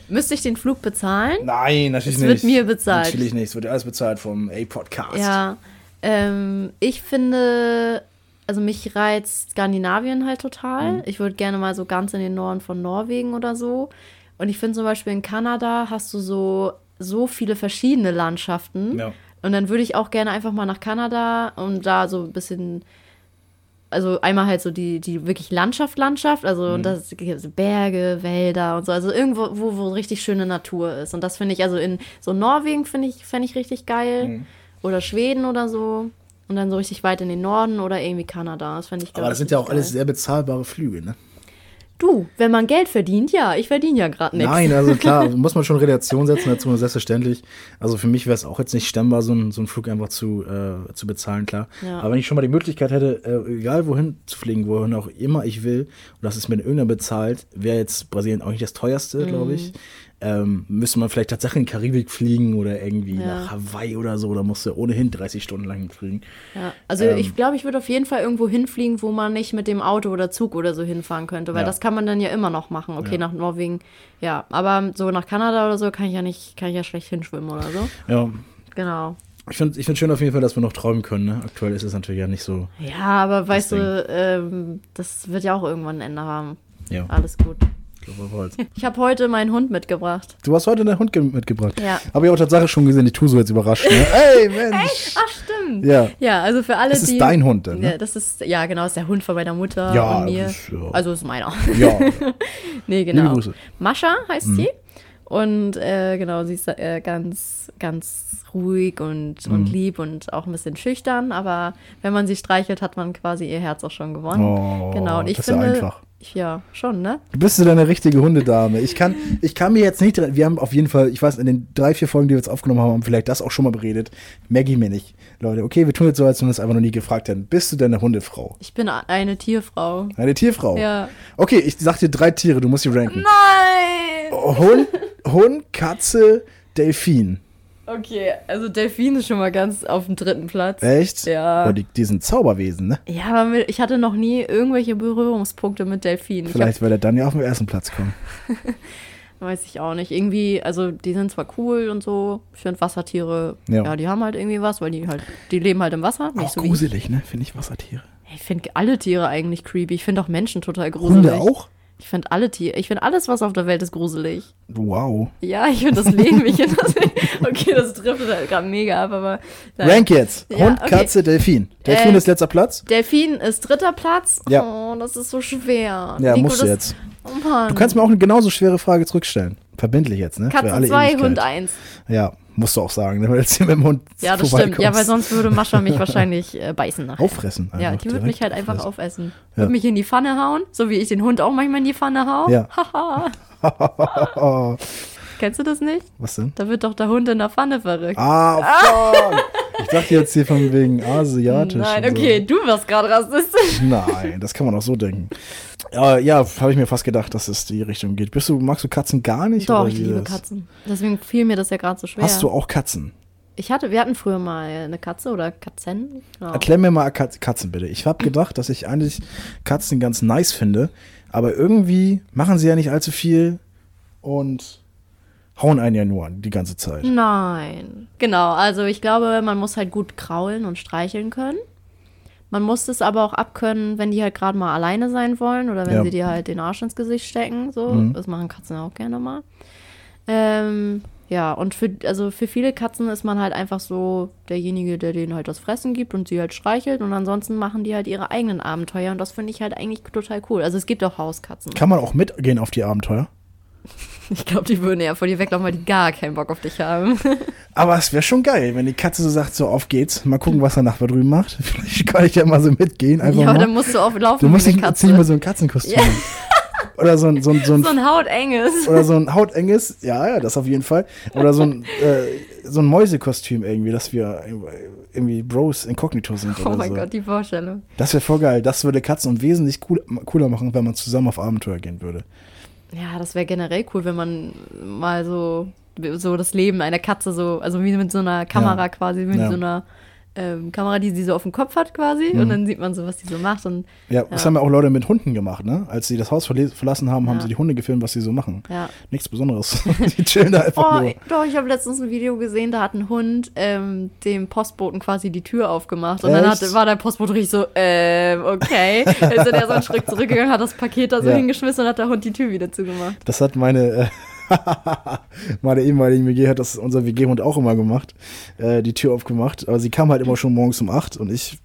Müsste ich den Flug bezahlen? Nein, natürlich es nicht. Es wird mir bezahlt. Natürlich nicht. Es wird alles bezahlt vom A-Podcast. Ja. Ähm, ich finde also mich reizt Skandinavien halt total. Mhm. Ich würde gerne mal so ganz in den Norden von Norwegen oder so. Und ich finde zum Beispiel in Kanada hast du so, so viele verschiedene Landschaften. Ja. Und dann würde ich auch gerne einfach mal nach Kanada und da so ein bisschen, also einmal halt so die, die wirklich Landschaft, Landschaft, also mhm. das Berge, Wälder und so, also irgendwo, wo, wo richtig schöne Natur ist. Und das finde ich, also in so Norwegen finde ich, fände ich richtig geil. Mhm. Oder Schweden oder so. Und dann so richtig weit in den Norden oder irgendwie Kanada. Das fände ich Aber das sind ja auch geil. alles sehr bezahlbare Flüge, ne? Du, wenn man Geld verdient, ja, ich verdiene ja gerade nichts. Nein, also klar, muss man schon Relation setzen dazu, selbstverständlich. Also für mich wäre es auch jetzt nicht stemmbar, so, ein, so einen Flug einfach zu, äh, zu bezahlen, klar. Ja. Aber wenn ich schon mal die Möglichkeit hätte, äh, egal wohin zu fliegen, wohin auch immer ich will, und das ist mir irgendeiner bezahlt, wäre jetzt Brasilien auch nicht das teuerste, mhm. glaube ich. Ähm, müsste man vielleicht tatsächlich in die Karibik fliegen oder irgendwie Ja. nach Hawaii oder so. Da musst du ohnehin 30 Stunden lang hinfliegen. Ja, also Ähm. ich glaube, ich würde auf jeden Fall irgendwo hinfliegen, wo man nicht mit dem Auto oder Zug oder so hinfahren könnte, weil Ja. das kann man dann ja immer noch machen. Okay, Ja. nach Norwegen, ja, aber so nach Kanada oder so kann ich ja nicht, kann ich ja schlecht hinschwimmen oder so. Ja, Genau. ich finde ich find schön auf jeden Fall, dass wir noch träumen können. Ne? Aktuell ist es natürlich ja nicht so. Ja, aber weißt du, ähm, das wird ja auch irgendwann ein Ende haben. Ja, Alles gut. Auf Holz. Ich habe heute meinen Hund mitgebracht. Du hast heute einen Hund ge- mitgebracht. Ja. Habe ich auch Tatsache schon gesehen, ich tue so jetzt überrascht. Ne? Ey, Mensch! Ach, stimmt. Ja. Ja, also für alle, Das die. ist dein Hund dann, ne? Ja, das ist, ja, genau, ist der Hund von meiner Mutter Ja, und mir. das ist, ja. Also ist meiner. Ja, nee, genau. Mhm. Mascha heißt sie. Und äh, genau, sie ist äh, ganz, ganz ruhig und, und Mhm. lieb und auch ein bisschen schüchtern. Aber wenn man sie streichelt, hat man quasi ihr Herz auch schon gewonnen. Oh, genau. Und ich das ist ja finde, einfach. Ja, schon, ne? Du bist so eine richtige Hundedame. Ich kann, ich kann mir jetzt nicht, wir haben auf jeden Fall, ich weiß, in den drei, vier Folgen, die wir jetzt aufgenommen haben, haben wir vielleicht das auch schon mal beredet. Maggie mir nicht. Leute, okay, wir tun jetzt so, als wenn wir es einfach noch nie gefragt hätten. Bist du denn eine Hundefrau? Ich bin eine Tierfrau. Eine Tierfrau? Ja. Okay, ich sag dir drei Tiere, du musst sie ranken. Nein! Hund, Hund, Katze, Delfin. Okay, also Delfin ist schon mal ganz auf dem dritten Platz. Echt? Ja. Oh, die, die sind Zauberwesen, ne? Ja, aber mit, ich hatte noch nie irgendwelche Berührungspunkte mit Delfinen. Ich Vielleicht wird er dann ja auf den ersten Platz kommen. weiß ich auch nicht. Irgendwie, also die sind zwar cool und so. Ich finde Wassertiere, Ja. ja. die haben halt irgendwie was, weil die halt, die leben halt im Wasser. Nicht Auch so gruselig, ne? Finde ich Wassertiere. ich finde alle Tiere eigentlich creepy. Ich finde auch Menschen total gruselig. Hunde auch? Ich finde alle Tiere, ich finde alles, was auf der Welt ist, gruselig. Wow. Ja, ich finde das Leben, ich finde das Okay, das trifft halt gerade mega ab, aber. nein. Rank jetzt. Ja, Hund, okay. Katze, Delfin. Delfin Äh, ist letzter Platz. Delfin ist dritter Platz. Ja. Oh, das ist so schwer. Ja, Nico, musst du jetzt. Oh Mann. Du kannst mir auch eine genauso schwere Frage zurückstellen. Verbindlich jetzt, ne? Katze alle 2, Ewigkeit. Hund 1. Ja, musst du auch sagen, ne? weil jetzt hier mit dem Hund Ja, das stimmt. Ja, weil sonst würde Mascha mich wahrscheinlich äh, beißen nachher. Auffressen. Ja, die würde mich halt einfach auffressen. aufessen. Ja. Würde mich in die Pfanne hauen, so wie ich den Hund auch manchmal in die Pfanne hau. Ja. Haha. Kennst du das nicht? Was denn? Da wird doch der Hund in der Pfanne verrückt. Ah, fuck. ich dachte jetzt hier von wegen asiatisch. Nein, und so. okay, du wirst gerade rassistisch. Nein, das kann man auch so denken. Ja, ja habe ich mir fast gedacht, dass es die Richtung geht. Bist du, magst du Katzen gar nicht? Doch, ich liebe das? Katzen. Deswegen fiel mir das ja gerade so schwer. Hast du auch Katzen? Ich hatte, wir hatten früher mal eine Katze oder Katzen. Genau. Erklär mir mal Kat Katzen bitte. Ich habe gedacht, dass ich eigentlich Katzen ganz nice finde, aber irgendwie machen sie ja nicht allzu viel und hauen einen ja nur an die ganze Zeit. Nein. Genau, also ich glaube, man muss halt gut kraulen und streicheln können. Man muss es aber auch abkönnen, wenn die halt gerade mal alleine sein wollen oder wenn Ja. sie dir halt den Arsch ins Gesicht stecken. So. Mhm. Das machen Katzen auch gerne mal. Ähm, ja, und für, also für viele Katzen ist man halt einfach so derjenige, der denen halt das Fressen gibt und sie halt streichelt. Und ansonsten machen die halt ihre eigenen Abenteuer. Und das finde ich halt eigentlich total cool. Also es gibt auch Hauskatzen. Kann man auch mitgehen auf die Abenteuer? Ich glaube, die würden eher vor dir weglaufen, weil die gar keinen Bock auf dich haben. Aber es wäre schon geil, wenn die Katze so sagt, so auf geht's, mal gucken, was der Nachbar drüben macht. Vielleicht kann ich ja mal so mitgehen, einfach ja, aber mal. dann musst du auch laufen Du musst nicht eine zieh mal Katze. so ein Katzenkostüm. Ja. Oder so ein, so ein, so ein, So ein hautenges. oder so ein hautenges, ja, ja, das auf jeden Fall. Oder so ein, äh, so ein Mäusekostüm irgendwie, dass wir irgendwie Bros inkognito sind Oh mein so. Gott, die Vorstellung. Das wäre voll geil. Das würde Katzen wesentlich cool, cooler machen, wenn man zusammen auf Abenteuer gehen würde. Ja, das wäre generell cool, wenn man mal so, so das Leben einer Katze so, also wie mit so einer Kamera Ja. quasi, mit Ja. so einer ähm, Kamera, die sie so auf dem Kopf hat quasi. Mhm. Und dann sieht man so, was die so macht. Und Ja, das Ja. haben ja auch Leute mit Hunden gemacht, ne? Als sie das Haus verlassen haben, haben Ja. sie die Hunde gefilmt, was sie so machen. ja. Nichts Besonderes. die chillen da einfach Oh, nur. doch, ich habe letztens ein Video gesehen, da hat ein Hund ähm, dem Postboten quasi die Tür aufgemacht. Und dann Echt? hat, war der Postbote richtig so, ähm, okay. Dann ist er so einen Schritt zurückgegangen, hat das Paket da so hingeschmissen und hat der Hund die Tür wieder zugemacht. Das hat meine, äh, meine ehemalige WG hat das unser WG-Hund auch immer gemacht, äh, die Tür aufgemacht. Aber sie kam halt immer schon morgens um acht und ich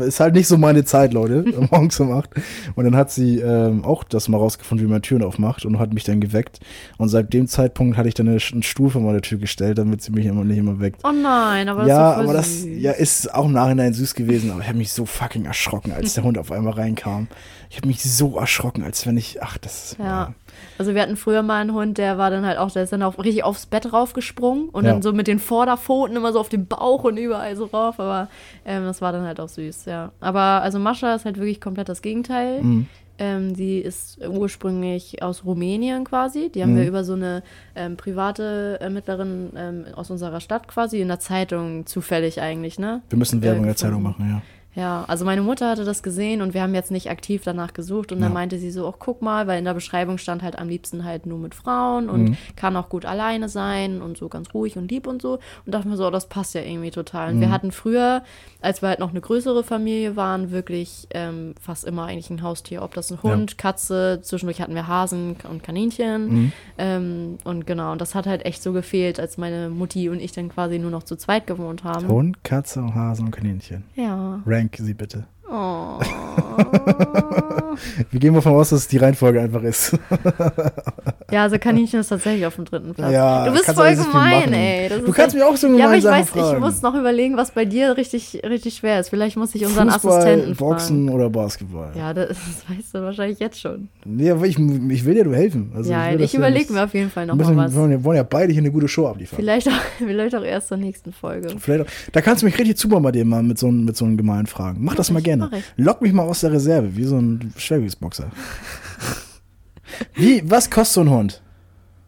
ist halt nicht so meine Zeit, Leute, morgens um acht. Und dann hat sie ähm, auch das mal rausgefunden, wie man Türen aufmacht und hat mich dann geweckt. Und seit dem Zeitpunkt hatte ich dann eine, einen Stuhl vor meine Tür gestellt, damit sie mich immer nicht immer weckt. Oh nein, aber das ja, ist aber das süß. ja, ist auch im Nachhinein süß gewesen, aber ich habe mich so fucking erschrocken, als der Hund auf einmal reinkam. Ich habe mich so erschrocken, als wenn ich, ach, das ist, Ja. Also wir hatten früher mal einen Hund, der war dann halt auch, der ist dann auch richtig aufs Bett raufgesprungen und Ja. dann so mit den Vorderpfoten immer so auf den Bauch und überall so rauf, aber ähm, das war dann halt auch süß, ja. Aber also Mascha ist halt wirklich komplett das Gegenteil. Mhm. Ähm, die ist ursprünglich aus Rumänien quasi. Die haben Mhm. wir über so eine ähm, private Ermittlerin ähm, aus unserer Stadt quasi in der Zeitung zufällig eigentlich, ne? Wir müssen Werbung in der. Zeitung machen, ja. Ja, also meine Mutter hatte das gesehen und wir haben jetzt nicht aktiv danach gesucht und dann Ja. meinte sie so, ach guck mal, weil in der Beschreibung stand halt am liebsten halt nur mit Frauen und Mhm. kann auch gut alleine sein und so ganz ruhig und lieb und so und dachte mir so, oh, das passt ja irgendwie total. Mhm. Und wir hatten früher, als wir halt noch eine größere Familie waren, wirklich ähm, fast immer eigentlich ein Haustier, ob das ein Hund, Katze, zwischendurch hatten wir Hasen und Kaninchen Mhm. ähm, und genau, und das hat halt echt so gefehlt, als meine Mutti und ich dann quasi nur noch zu zweit gewohnt haben. Hund, Katze, und Hase und Kaninchen. Ja. Rank sie bitte. Oh. Wir gehen mal davon aus, dass es die Reihenfolge einfach ist. Ja, also Kaninchen ist tatsächlich auf dem dritten Platz. Ja, du bist voll gemein, ey. Du kannst echt- mich auch so Ja, aber gemein ich Sachen weiß, ich fragen. muss noch überlegen, was bei dir richtig, richtig schwer ist. Vielleicht muss ich unseren Fußball, Assistenten Boxen fragen. oder Basketball. Ja, das, das weißt du wahrscheinlich jetzt schon. Nee, aber ich, ich will dir nur helfen. Also ja, ich, ja überlege mir auf jeden Fall noch müssen, mal was. wir wollen ja beide hier eine gute Show abliefern. Vielleicht auch, vielleicht auch erst zur nächsten Folge. Vielleicht auch, da kannst du mich richtig zubombardieren mal mit so, mit so einen gemeinen Fragen. Mach das mal ich, gerne. Lock mich mal aus der Reserve, wie so ein Schwergewichtsboxer. wie, was kostet so ein Hund?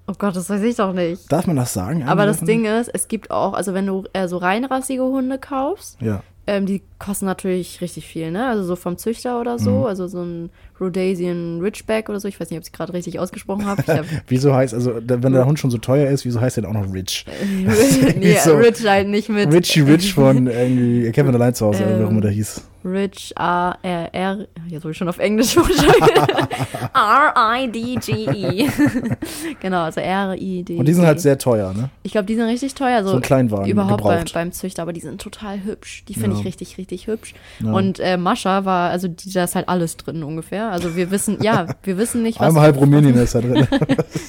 Oh Gott, das weiß ich doch nicht. Darf man das sagen? Aber das? Ding ist, es gibt auch, also wenn du äh, so reinrassige Hunde kaufst, Ja. ähm, die kosten natürlich richtig viel, ne? Also so vom Züchter oder so, Mhm. also so ein Rhodesian Ridgeback oder so. Ich weiß nicht, ob ich es gerade richtig ausgesprochen habe. Hab, Wieso heißt, also wenn der Hund schon so teuer ist, wieso heißt der dann auch noch Rich? nee, so- Rich halt nicht mit Richie Rich von irgendwie Kevin allein zu Hause, Ähm, immer der hieß. Rich A R R. Jetzt soll ich schon auf Englisch. R I D G E. genau, also R I D. Und die sind halt sehr teuer, ne? Ich glaube, die sind richtig teuer. So, So ein Kleinwagen, Überhaupt beim, beim Züchter, aber die sind total hübsch. Die finde Ja. ich richtig, richtig hübsch. Ja. Und äh, Mascha war, also die, da ist halt alles drin ungefähr. Also wir wissen, ja, wir wissen nicht, was. Einmal halb Rumänien ist da drin.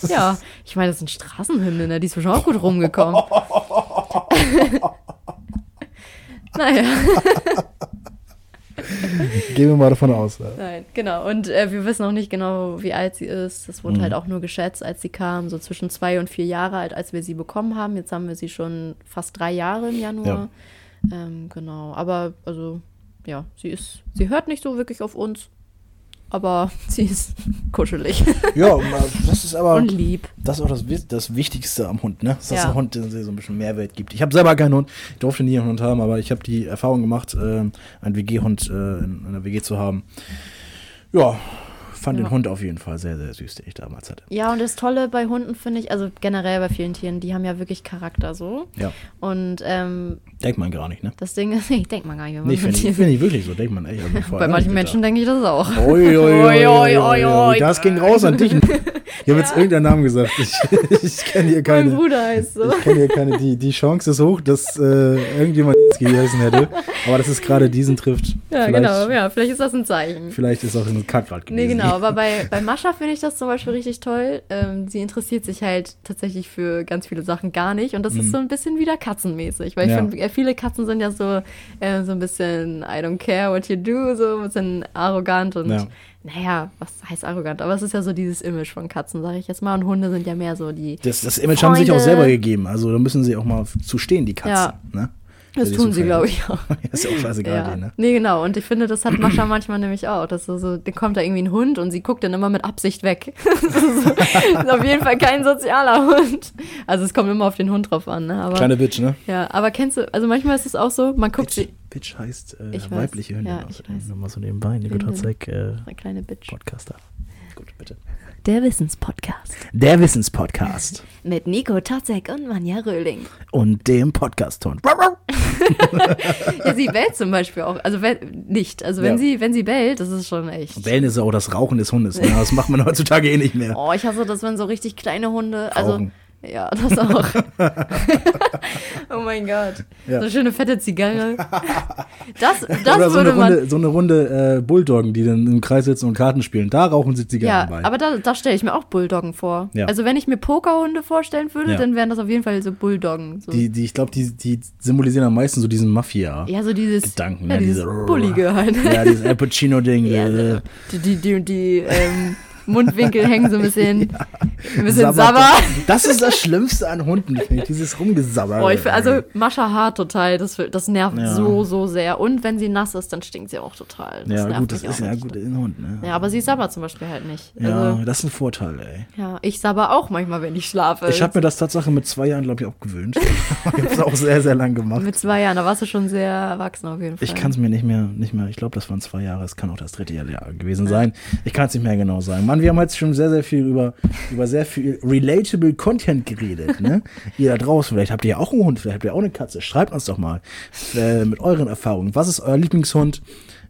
Ja, ich meine, das sind Straßenhunde, ne? Die ist bestimmt auch gut rumgekommen. naja, Gehen wir mal davon aus. Ja. nein, genau. Und äh, wir wissen auch nicht genau, wie alt sie ist. Das wurde Mhm. halt auch nur geschätzt, als sie kam. So zwischen zwei und vier Jahre alt, als wir sie bekommen haben. Jetzt haben wir sie schon fast drei Jahre im Januar. Ähm, genau. Aber, also, ja, sie ist, sie hört nicht so wirklich auf uns. Aber sie ist kuschelig ja, das ist aber. und lieb. Das ist auch das, das Wichtigste am Hund, ne? Dass Ja. ein Hund der so ein bisschen Mehrwert gibt. Ich habe selber keinen Hund, ich durfte nie einen Hund haben, aber ich habe die Erfahrung gemacht, ähm, einen WG-Hund äh, in einer WG zu haben. Ja, fand Ja. den Hund auf jeden Fall sehr, sehr süß, den ich damals hatte. Ja, und das Tolle bei Hunden finde ich, also generell bei vielen Tieren, die haben ja wirklich Charakter so. Ja, Und ähm, denkt man gar nicht, ne? das Ding ist, ich denke mal gar nicht, wenn man Nee, finde ich, find ich wirklich so, denkt man echt. Also Bei manchen Menschen denke ich das auch. Ui, ui, ui, ui. Das ging raus an dich. Ich habe jetzt irgendeinen Namen gesagt. Ich, ich kenne hier Mein keine. Bruder heißt so. Ich kenne hier keine. Die, die Chance ist hoch, dass äh, irgendjemand geheißen hätte. Aber dass es gerade diesen trifft. Ja, genau, ja, vielleicht ist das ein Zeichen. Vielleicht ist auch ein Kackgrad gewesen. Nee, genau, aber bei, bei Mascha finde ich das zum Beispiel richtig toll. Ähm, sie interessiert sich halt tatsächlich für ganz viele Sachen gar nicht. Und das ist so ein bisschen wieder katzenmäßig. Weil ich Mhm. Ja. finde, äh, viele Katzen sind ja so, äh, so ein bisschen I don't care what you do, so ein bisschen arrogant und Ja. naja, was heißt arrogant? Aber es ist ja so dieses Image von Katzen, sage ich jetzt mal. Und Hunde sind ja mehr so die. Das, das Image haben sie sich auch Freunde. selber gegeben. Also da müssen sie auch mal zu stehen, die Katzen. Ja. Ne? Das tun sie, glaube ich, auch. ist ja auch scheißegal, Ja. ne? Nee, genau. Und ich finde, das hat Mascha manchmal nämlich auch. Dass so, so, dann kommt da irgendwie ein Hund und sie guckt dann immer mit Absicht weg. das ist, so, ist auf jeden Fall kein sozialer Hund. Also es kommt immer auf den Hund drauf an, ne? Aber, Kleine Bitch, ne? ja, aber kennst du, also manchmal ist es auch so, man guckt Bitch, sie. Bitch heißt äh, Ich weibliche Hündin. Ja, ich außerdem. weiß. Nur mal so nebenbei. Nico. Totzek, äh, Eine kleine Bitch. Podcaster. Gut, bitte. Der Wissenspodcast. Der Wissenspodcast. Mit Nico Totzek und Manja Röhling. Und dem Podcast-Ton. Ja, sie bellt zum Beispiel auch. Also wenn, nicht. Also wenn Ja. sie, wenn sie bellt, das ist schon echt. Bellen ist auch das Rauchen des Hundes. Ne? Das macht man heutzutage eh nicht mehr. Oh, ich hasse das, wenn so richtig kleine Hunde. Also, Rauchen. Ja, das auch. oh mein Gott. Ja. So eine schöne fette Zigarre. Das, das Oder so würde eine man. Runde, so eine Runde äh, Bulldoggen, die dann im Kreis sitzen und Karten spielen. Da rauchen sie Zigarren Ja, bei. aber da, da stelle ich mir auch Bulldoggen vor. Ja. Also wenn ich mir Pokerhunde vorstellen würde, Ja. dann wären das auf jeden Fall so Bulldoggen. So. die, die, ich glaube, die, die symbolisieren am meisten so diesen Mafia. ja, so dieses, Gedanken, ja, ne? dieses Diese- Bullige halt. Ja, dieses Al Pacino-Ding. Ja, äh. Die, die, die, die ähm, Mundwinkel hängen so ein bisschen, ein bisschen sabber. Das ist das Schlimmste an Hunden, finde ich, dieses Rumgesabber. Oh, ich, also Mascha hart total, das, das nervt Ja. so, so sehr. Und wenn sie nass ist, dann stinkt sie auch total. Das ja, gut, das ist auch ja gut, ein Hund, ne? Ja, aber sie sabbert zum Beispiel halt nicht. Ja, Also, das ist ein Vorteil, ey. ja, ich sabber auch manchmal, wenn ich schlafe. Ich habe mir das Tatsache mit zwei Jahren, glaube ich, abgewöhnt. ich habe es auch sehr, sehr lang gemacht. mit zwei Jahren, da warst du schon sehr erwachsen auf jeden Fall. Ich kann es mir nicht mehr, nicht mehr, ich glaube, das waren zwei Jahre, es kann auch das dritte Jahr gewesen sein. Ich kann es nicht mehr genau sagen. Mann, wir haben jetzt schon sehr, sehr viel über, über sehr viel relatable Content geredet, ne? ihr da draußen, vielleicht habt ihr ja auch einen Hund, vielleicht habt ihr auch eine Katze. Schreibt uns doch mal äh, mit euren Erfahrungen. Was ist euer Lieblingshund?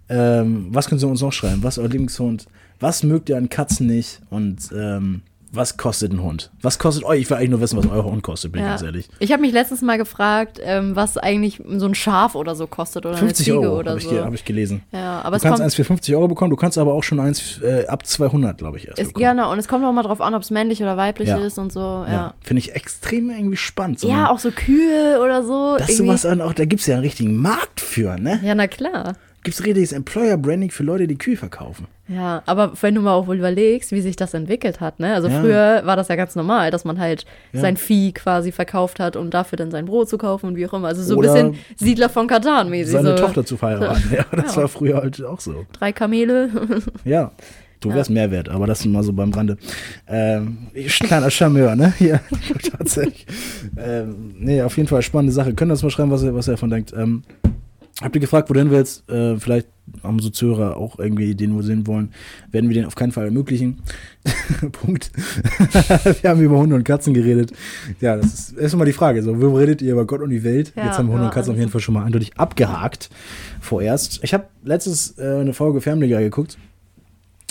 Ähm, was können Sie uns noch schreiben? Was ist euer Lieblingshund? Was mögt ihr an Katzen nicht? Und ähm, was kostet ein Hund? Was kostet euch? Ich will eigentlich nur wissen, was euer Hund kostet, bin ich ja. ganz ehrlich. Ich habe mich letztens mal gefragt, ähm, was eigentlich so ein Schaf oder so kostet oder 50 eine Ziege Euro oder habe ich, so. ge- hab ich gelesen. ja, aber Du es kannst eins für 50 Euro bekommen, du kannst aber auch schon eins äh, ab 200, glaube ich, erst ist, bekommen. genau, und es kommt auch mal drauf an, ob es männlich oder weiblich Ja. ist und so. Ja, Ja, ja. Finde ich extrem irgendwie spannend. So eine- auch so Kühe oder so. das ist irgendwie. sowas an, auch, da gibt es ja einen richtigen Markt für, ne? Ja, na klar. Gibt es richtiges Employer-Branding für Leute, die Kühe verkaufen. Ja, aber wenn du mal auch überlegst, wie sich das entwickelt hat, ne? Also Ja. früher war das ja ganz normal, dass man halt Ja. sein Vieh quasi verkauft hat, um dafür dann sein Brot zu kaufen und wie auch immer. Also so Oder ein bisschen Siedler von Katan mäßig. Seine so Tochter zu verheiraten. Ja, das Ja. war früher halt auch so. Drei Kamele. Ja. Du wärst mehr wert, aber das mal so beim Rande. Ähm, kleiner Charmeur, ne? Hier, tatsächlich. Ähm, nee, auf jeden Fall spannende Sache. Könnt ihr uns mal schreiben, was ihr, was ihr davon denkt. Ähm, habt ihr gefragt, wo du hin willst? Äh, vielleicht haben so Zuhörer auch irgendwie den, wo sie hin wollen. Werden wir den auf keinen Fall ermöglichen. Punkt. wir haben über Hunde und Katzen geredet. Ja, das ist erstmal die Frage. So, wo redet ihr über Gott und die Welt? Ja, Jetzt haben wir Hunde ja, und Katzen auf also- jeden Fall schon mal eindeutig abgehakt. Vorerst. Ich habe letztens äh, eine Folge Family Guy geguckt.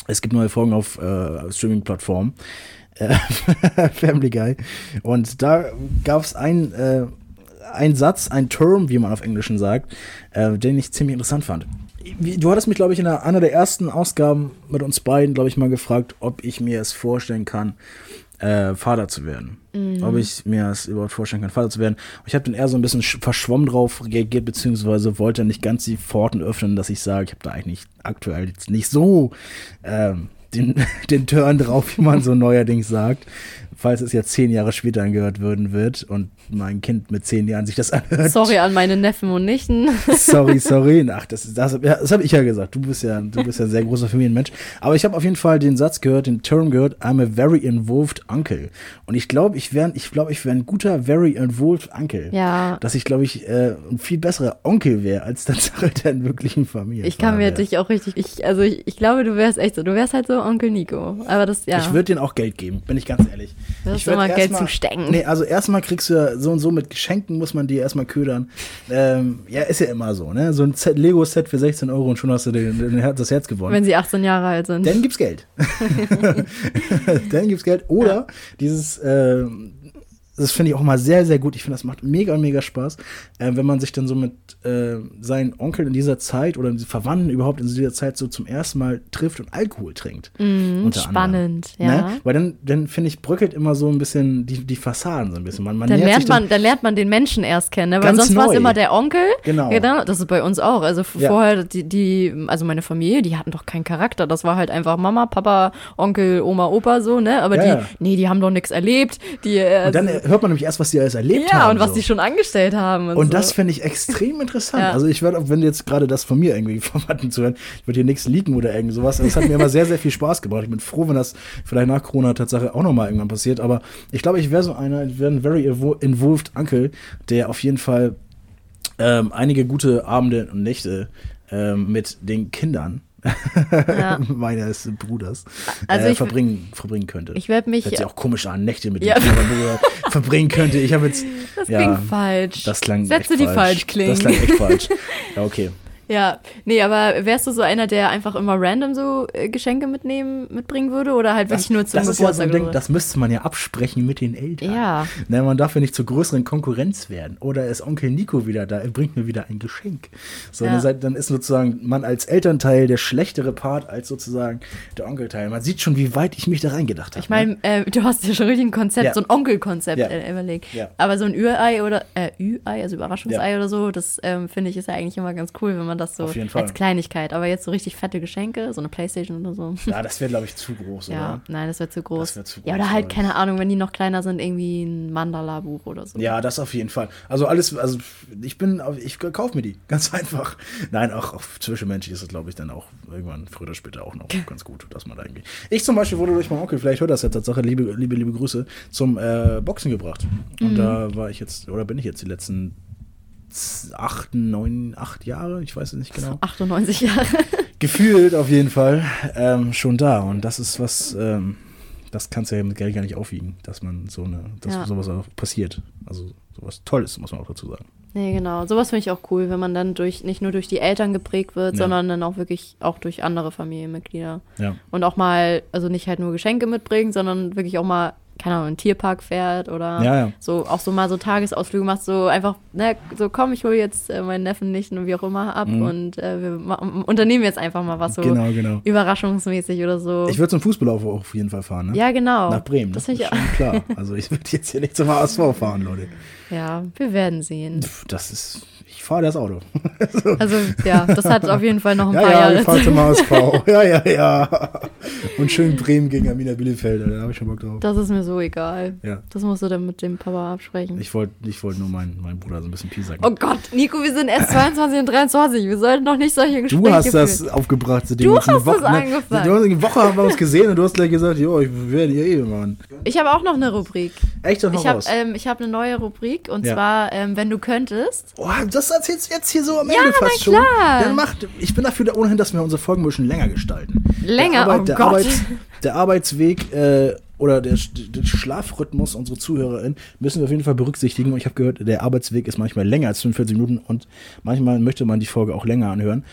Es gibt neue Folgen auf äh, Streaming-Plattformen. Äh, Family Guy. Und da gab es ein, äh, ein Satz, ein Term, wie man auf Englischen sagt, äh, den ich ziemlich interessant fand. Du hattest mich, glaube ich, in einer, der ersten Ausgaben mit uns beiden, glaube ich, mal gefragt, ob ich mir es vorstellen kann, äh, Vater zu werden. Ob ich mir es überhaupt vorstellen kann, Vater zu werden. Und ich habe dann eher so ein bisschen sch- verschwommen drauf reagiert, beziehungsweise wollte nicht ganz die Pforten öffnen, dass ich sage, ich habe da eigentlich aktuell jetzt nicht so ähm, den, den Turn drauf, wie man so neuerdings sagt. Falls es jetzt zehn Jahre später angehört würden wird und mein Kind mit zehn Jahren sich das anhört. Sorry an meine Neffen und Nichten. Sorry, sorry. Ach, das, das, ja, das habe ich ja gesagt. Du bist ja, du bist ja ein sehr großer Familienmensch. Aber ich habe auf jeden Fall den Satz gehört, den Term gehört, I'm a very involved uncle. Und ich glaube, ich wäre ich glaube, ich wäre ein guter very involved uncle. Ja. Dass ich, glaube ich, äh, ein viel besserer Onkel wäre, als Tatsache der wirklichen Familie. Ich kann mir dich auch richtig, ich, also ich, ich glaube, du wärst echt so, du wärst halt so Onkel Nico. Aber das, ja. Ich würde denen auch Geld geben, bin ich ganz ehrlich. Du hast ich würd immer Geld erstmal- zum Stecken. Nee, also erstmal kriegst du ja so und so mit Geschenken, muss man dir erstmal ködern. Ähm, ja, ist ja immer so, ne? So ein Set- Lego-Set für 16 Euro und schon hast du den, den, das Herz gewonnen. wenn sie 18 Jahre alt sind. Dann gibt's Geld. Dann gibt's Geld. Oder dieses, äh, das finde ich auch mal sehr, sehr gut. Ich finde, das macht mega, mega Spaß, äh, wenn man sich dann so mit äh, seinen Onkeln in dieser Zeit oder Verwandten überhaupt in dieser Zeit so zum ersten Mal trifft und Alkohol trinkt. Unter spannend, anderem. ja. Ne? Weil dann, dann finde ich, bröckelt immer so ein bisschen die, die Fassaden so ein bisschen. Man, man Dann lernt, sich dann- man, dann lernt man den Menschen erst kennen, ne? weil Ganz sonst war es immer der Onkel. Genau. Das ist bei uns auch. Also Ja. vorher, die, die, also meine Familie, die hatten doch keinen Charakter. Das war halt einfach Mama, Papa, Onkel, Oma, Opa so, ne? Aber Ja, die, ja. nee, die haben doch nichts erlebt. Die, äh, äh, hört man nämlich erst, was die alles erlebt haben. ja, und was so. die schon angestellt haben. Und, Und so. das finde ich extrem interessant. Ja. Also ich werde, auch wenn jetzt gerade das von mir irgendwie Verwandten zuhören, ich würde hier nichts leaken oder irgend sowas. Das hat mir immer sehr, sehr viel Spaß gebracht. Ich bin froh, wenn das vielleicht nach Corona Tatsache auch nochmal irgendwann passiert. Aber ich glaube, ich wäre so einer, ich wäre ein very invo- involved Uncle, der auf jeden Fall ähm, einige gute Abende und Nächte ähm, mit den Kindern Ja. meines Bruders Also äh, ich- verbringen, verbringen könnte. Ich werde mich. Hört sich auch komisch an, Nächte mit Ja. Kindern Bruder, verbringen könnte. Ich habe jetzt Das ja, klingt falsch. das klang Sätze, echt die falsch. falsch klingen. Das klang echt falsch. Ja, okay. Ja, nee, aber wärst du so einer, der einfach immer random so äh, Geschenke mitnehmen, mitbringen würde oder halt wirklich nur zum das ist ja so Geburtstag? ein Ding, das müsste man ja absprechen mit den Eltern. Ja. Ne, man darf ja nicht zur größeren Konkurrenz werden. Oder ist Onkel Nico wieder da, er bringt mir wieder ein Geschenk. So, Ja. dann, seid, dann ist sozusagen man als Elternteil der schlechtere Part als sozusagen der Onkelteil. Man sieht schon, wie weit ich mich da reingedacht habe. Ich meine, äh, du hast ja schon richtig ein Konzept, Ja. so ein Onkelkonzept Ja. äh, überlegt. Ja. Aber so ein Ü-Ei oder, äh, Ü-Ei, also Überraschungsei Ja. oder so, das ähm, finde ich ist ja eigentlich immer ganz cool, wenn man man das so Auf jeden Fall. als Kleinigkeit. Aber jetzt so richtig fette Geschenke, so eine Playstation oder so. Ja, das wäre, glaube ich, zu groß, Ja, oder? nein, das wäre zu groß. Das wär zu ja, groß, oder halt, keine Ahnung, wenn die noch kleiner sind, irgendwie ein Mandala-Buch oder so. Ja, das auf jeden Fall. Also alles, also ich bin, ich kaufe mir die, ganz einfach. Nein, auch auf zwischenmenschlich ist es, glaube ich, dann auch irgendwann früher oder später auch noch ganz gut, dass man da irgendwie. Ich zum Beispiel wurde durch meinen Onkel, vielleicht hört das ja Tatsache, liebe, liebe, liebe Grüße, zum äh, Boxen gebracht. Und da war ich jetzt, oder bin ich jetzt die letzten acht, neun, acht Jahre, ich weiß es nicht genau. 98 Jahre. Gefühlt auf jeden Fall ähm, schon da. Und das ist was, ähm, das kannst du ja mit Geld gar nicht aufwiegen, dass man so eine, dass Ja. sowas auch passiert. Also sowas Tolles, muss man auch dazu sagen. Nee, genau. Sowas finde ich auch cool, wenn man dann durch, nicht nur durch die Eltern geprägt wird, Ja. sondern dann auch wirklich auch durch andere Familienmitglieder. Ja. Und auch mal, also nicht halt nur Geschenke mitbringen, sondern wirklich auch mal, keine Ahnung, in einen Tierpark fährt oder Ja, ja. so auch so mal so Tagesausflüge macht, so einfach, ne, so komm, ich hole jetzt äh, meinen Neffen nicht und wie auch immer ab und äh, wir unternehmen jetzt einfach mal was so Mhm. Genau, genau. überraschungsmäßig oder so. Ich würde zum Fußball auf, auf jeden Fall fahren, ne? ja, genau. Nach Bremen. Das ne? finde ich ist schon klar. Also ich würde jetzt hier nicht zum HSV fahren, Leute. Ja, wir werden sehen. Pff, Das ist, ich fahre das Auto. Also, ja, das hat auf jeden Fall noch ein Ja, paar ja, Jahre. ich fahre zum HSV. Ja, ja, ja. Und schön Bremen gegen Amina Bielefeld, da habe ich schon Bock drauf. Das ist mir so egal. Ja. Das musst du dann mit dem Papa absprechen. Ich wollte ich wollt nur meinen meinen Bruder so ein bisschen piesacken. oh Gott, Nico, wir sind erst 22 und 23. Wir sollten noch nicht solche Gespräche Du hast führen. das aufgebracht. Du hast das Woche, angefangen. Du hast eine Woche haben wir uns gesehen und du hast gleich gesagt, jo, ich werde ihr Ehemann. Ich habe auch noch eine Rubrik. Echt, hau Ich habe ähm, ich hab eine neue Rubrik und Ja. zwar, ähm, wenn du könntest. Oh, das erzählst jetzt hier so am Ja, Ende na fast schon. klar. Dann macht, ich bin dafür da ohnehin, dass wir unsere Folgen ein bisschen länger gestalten. Länger? der, Oh der, Gott. Arbeits, der Arbeitsweg äh, oder der, der Schlafrhythmus unserer ZuhörerInnen müssen wir auf jeden Fall berücksichtigen. Und ich habe gehört, der Arbeitsweg ist manchmal länger als 45 Minuten und manchmal möchte man die Folge auch länger anhören.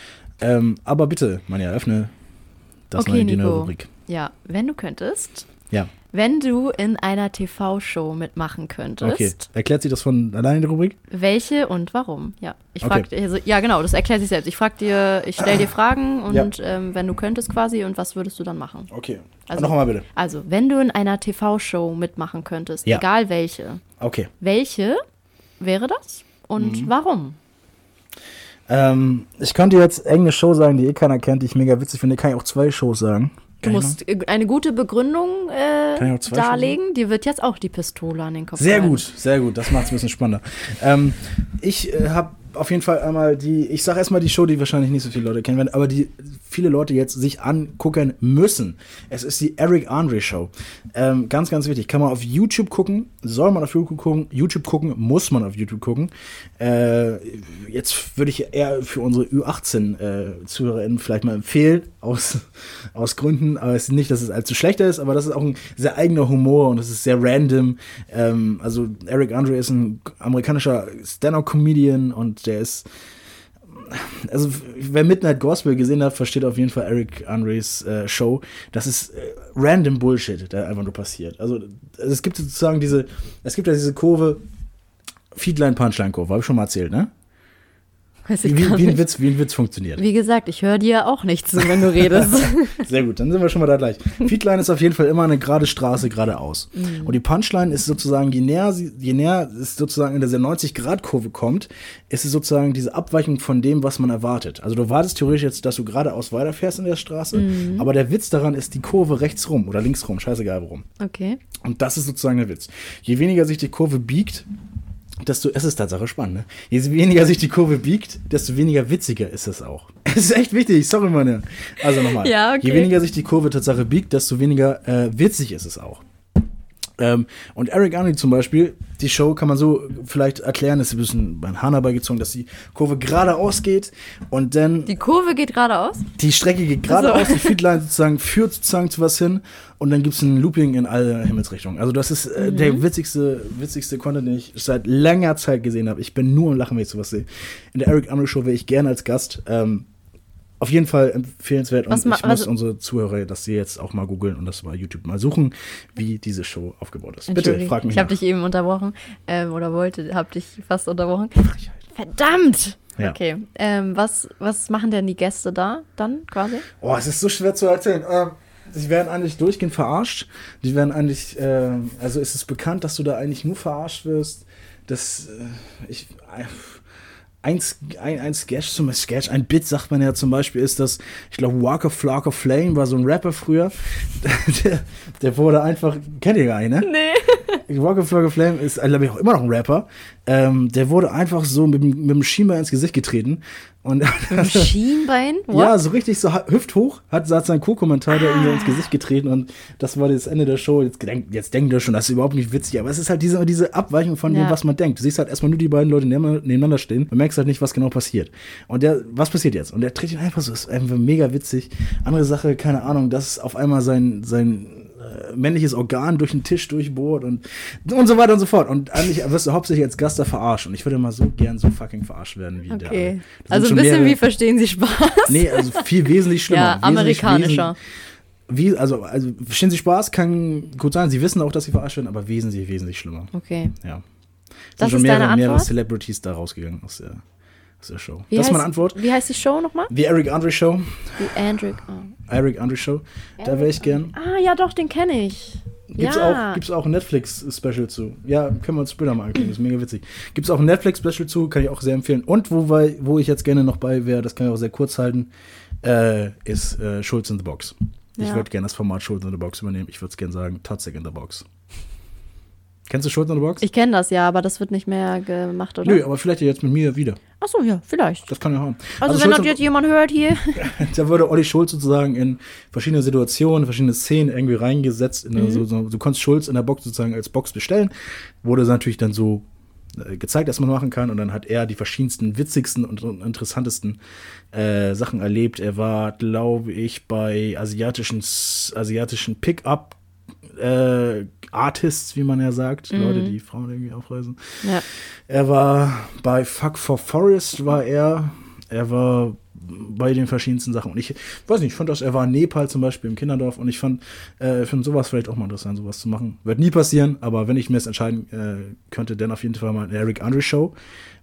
Ähm, aber bitte, Manja, öffne das Okay, neue Nico. Rubrik. Ja, wenn du könntest. Ja, Wenn du in einer TV-Show mitmachen könntest, okay. Erklärt sich das von alleine, die Rubrik? welche und warum? Ja, ich Okay. frag, also, ja genau, das erklärt sich selbst. Ich frag dir, ich stelle dir Fragen und Ja. ähm, wenn du könntest quasi und was würdest du dann machen? Okay. Also- Noch einmal bitte. Also, wenn du in einer TV-Show mitmachen könntest, Ja. egal welche, Okay. welche wäre das und Mhm. warum? Ähm, ich könnte jetzt irgendeine Show sagen, die eh keiner kennt, die ich mega witzig finde. Kann ich auch zwei Shows sagen. Du musst äh, eine gute Begründung äh, darlegen. Dir wird jetzt auch die Pistole an den Kopf Sehr gehalten. gut, sehr gut. Das macht es ein bisschen spannender. Ähm, ich äh, habe auf jeden Fall einmal die, ich sage erstmal die Show, die wahrscheinlich nicht so viele Leute kennen werden, aber die viele Leute jetzt sich angucken müssen. Es ist die Eric Andre Show. Ähm, ganz, ganz wichtig. Kann man auf YouTube gucken, soll man auf YouTube gucken, YouTube gucken, muss man auf YouTube gucken. Äh, jetzt würde ich eher für unsere Ü18-ZuhörerInnen vielleicht mal empfehlen, aus, aus Gründen, aber es ist nicht, dass es allzu schlechter ist, aber das ist auch ein sehr eigener Humor und es ist sehr random. Ähm, also Eric Andre ist ein amerikanischer Stand-up-Comedian und der ist also wer Midnight Gospel gesehen hat, versteht auf jeden Fall Eric Andres äh, Show. Das ist äh, random Bullshit, der einfach nur passiert. Also, also es gibt sozusagen diese, es gibt ja diese Kurve, Feedline Punchline Kurve, habe ich schon mal erzählt, ne? Wie, wie, wie, ein. Witz, wie ein Witz funktioniert. Wie gesagt, ich höre dir auch nicht zu, wenn du redest. Sehr gut, dann sind wir schon mal da gleich. Feedline ist auf jeden Fall immer eine gerade Straße geradeaus. Und die Punchline ist sozusagen, je näher, sie, je näher es sozusagen in dieser 90-Grad-Kurve kommt, ist es sozusagen diese Abweichung von dem, was man erwartet. Also du wartest theoretisch jetzt, dass du geradeaus weiterfährst in der Straße, aber der Witz daran ist die Kurve rechts rum oder links rum, scheißegal warum. okay. Und das ist sozusagen der Witz. Je weniger sich die Kurve biegt, desto, es ist Tatsache spannend, ne? Je weniger sich die Kurve biegt, desto weniger witziger ist es auch. Es ist echt wichtig, sorry, meine. Also nochmal. Ja, okay. Je weniger sich die Kurve Tatsache biegt, desto weniger äh, witzig ist es auch. Ähm, und Eric Arnie zum Beispiel, die Show kann man so vielleicht erklären, ist ein bisschen beim Hahn herbeigezogen, dass die Kurve geradeaus geht und dann Die Kurve geht geradeaus. die Strecke geht geradeaus, die Feedline sozusagen führt sozusagen zu was hin und dann gibt es ein Looping in alle Himmelsrichtungen. Also das ist äh, der witzigste, witzigste Content, den ich seit langer Zeit gesehen habe. Ich bin nur am Lachen, wenn ich sowas sehe. In der Eric Andre Show wäre ich gerne als Gast. Ähm, auf jeden Fall empfehlenswert Was und ich muss unsere Zuhörer, dass sie jetzt auch mal googeln und das bei YouTube mal suchen, wie diese Show aufgebaut ist. Bitte, frag mich Ich habe dich eben unterbrochen. Ähm, oder wollte, habe dich fast unterbrochen. Verdammt! Ja. Okay. Ähm, was, was machen denn die Gäste da dann quasi? Oh, es ist so schwer zu erzählen. Ähm, die werden eigentlich durchgehend verarscht. Die werden eigentlich, ähm, also ist es bekannt, dass du da eigentlich nur verarscht wirst. Das, äh, ich, äh, ein, ein, ein Sketch zum Sketch, ein Bit, sagt man ja zum Beispiel, ist das, ich glaube, Walker Flock of Flame war so ein Rapper früher. Der, der wurde einfach, kennt ihr gar nicht, ne? Nee. Walker Flock of Flame ist, glaube ich, auch immer noch ein Rapper. Ähm, der wurde einfach so mit, dem- mit dem Schienbein ins Gesicht getreten. Und Ein Schienbein? What? ja, so richtig so hüfthoch hat, hat sein Co-Kommentator ihm so ins Gesicht getreten und das war das Ende der Show. Jetzt, denk, jetzt denkt er schon, das ist überhaupt nicht witzig, aber es ist halt diese, diese Abweichung von dem, Ja. was man denkt. Du siehst halt erstmal nur die beiden Leute nebeneinander stehen und merkst halt nicht, was genau passiert. Und der, was passiert jetzt? Und der tritt ihn einfach so, ist einfach mega witzig. Andere Sache, keine Ahnung, dass auf einmal sein, sein männliches Organ durch den Tisch durchbohrt und, und so weiter und so fort. Und eigentlich wirst du hauptsächlich als Gast da verarscht. Und ich würde mal so gern so fucking verarscht werden wie der. Okay. Sind Also ein bisschen mehrere- wie verstehen Sie Spaß? Nee, also viel wesentlich schlimmer. Ja, amerikanischer. Wie, also, also, verstehen Sie Spaß? Kann gut sein. Sie wissen auch, dass sie verarscht werden, aber wesentlich, wesentlich schlimmer. Okay. Ja. Es Das sind schon ist mehrere, deine mehrere Antwort? Celebrities da rausgegangen aus der, der Show. Wie das ist meine heißt- Antwort. Wie heißt die Show nochmal? The Eric Andre Show. Die Andrew. Oh. Eric Andre Show. Da wäre ich gern. Ah, ja, doch, den kenne ich. Gibt's, ja. auch, gibt's auch ein Netflix-Special zu. Ja, können wir uns später mal anklicken, ist mega witzig. Gibt's auch ein Netflix-Special zu, kann ich auch sehr empfehlen. Und wo, wir, wo ich jetzt gerne noch bei wäre, das kann ich auch sehr kurz halten, äh, ist äh, Schulz in the Box. Ich Ja. würde gerne das Format Schulz in the Box übernehmen. Ich würde es gerne sagen, Totzig in the Box. Kennst du Schulz in the Box? Ich kenne das ja, aber das wird nicht mehr gemacht, oder? Nö, aber vielleicht jetzt mit mir wieder. Achso, ja, vielleicht. Das kann ja haben. Also, wenn Schulz das jetzt jemand hört hier. da wurde Olli Schulz sozusagen in verschiedene Situationen, verschiedene Szenen irgendwie reingesetzt. In Mhm. so, so, du konntest Schulz in der Box sozusagen als Box bestellen. Wurde natürlich dann so äh, gezeigt, dass man machen kann. Und dann hat er die verschiedensten, witzigsten und, interessantesten äh, Sachen erlebt. Er war, glaube ich, bei asiatischen, asiatischen Pick-up äh, Artists, wie man ja sagt. Leute, die Frauen irgendwie aufreißen. Ja. Er war bei Fuck for Forest war er. Er war bei den verschiedensten Sachen. Und ich weiß nicht, ich fand das, er war in Nepal zum Beispiel im Kinderdorf und ich fand, äh, finde sowas vielleicht auch mal interessant, sowas zu machen. Wird nie passieren, aber wenn ich mir das entscheiden äh, könnte, dann auf jeden Fall mal eine Eric Andre Show,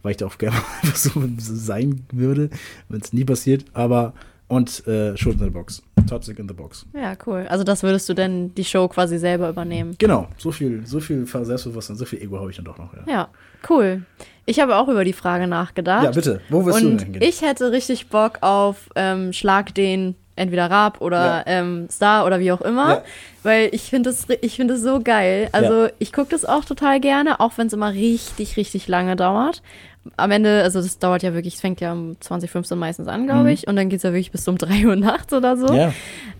weil ich da auch gerne mal einfach so sein würde, wenn es nie passiert. Aber und äh, Schuld in the Box. Toxic in the Box. Ja, cool. Also das würdest du denn die Show quasi selber übernehmen. Genau, so viel, so viel Selbstbewusstsein, so viel Ego habe ich dann doch noch. Ja, Ja, cool. Ich habe auch über die Frage nachgedacht. ja bitte, wo willst du denn Und hingehen? ich hätte richtig Bock auf ähm, Schlag den entweder Raab oder Ja. ähm, Star oder wie auch immer, Ja. weil ich finde das, ich finde das so geil. Also Ja. ich gucke das auch total gerne, auch wenn es immer richtig, richtig lange dauert. Am Ende, also das dauert ja wirklich, es fängt ja um 2015 meistens an, glaube ich, und dann geht es ja wirklich bis um 3 Uhr nachts oder so. Mhm. ja.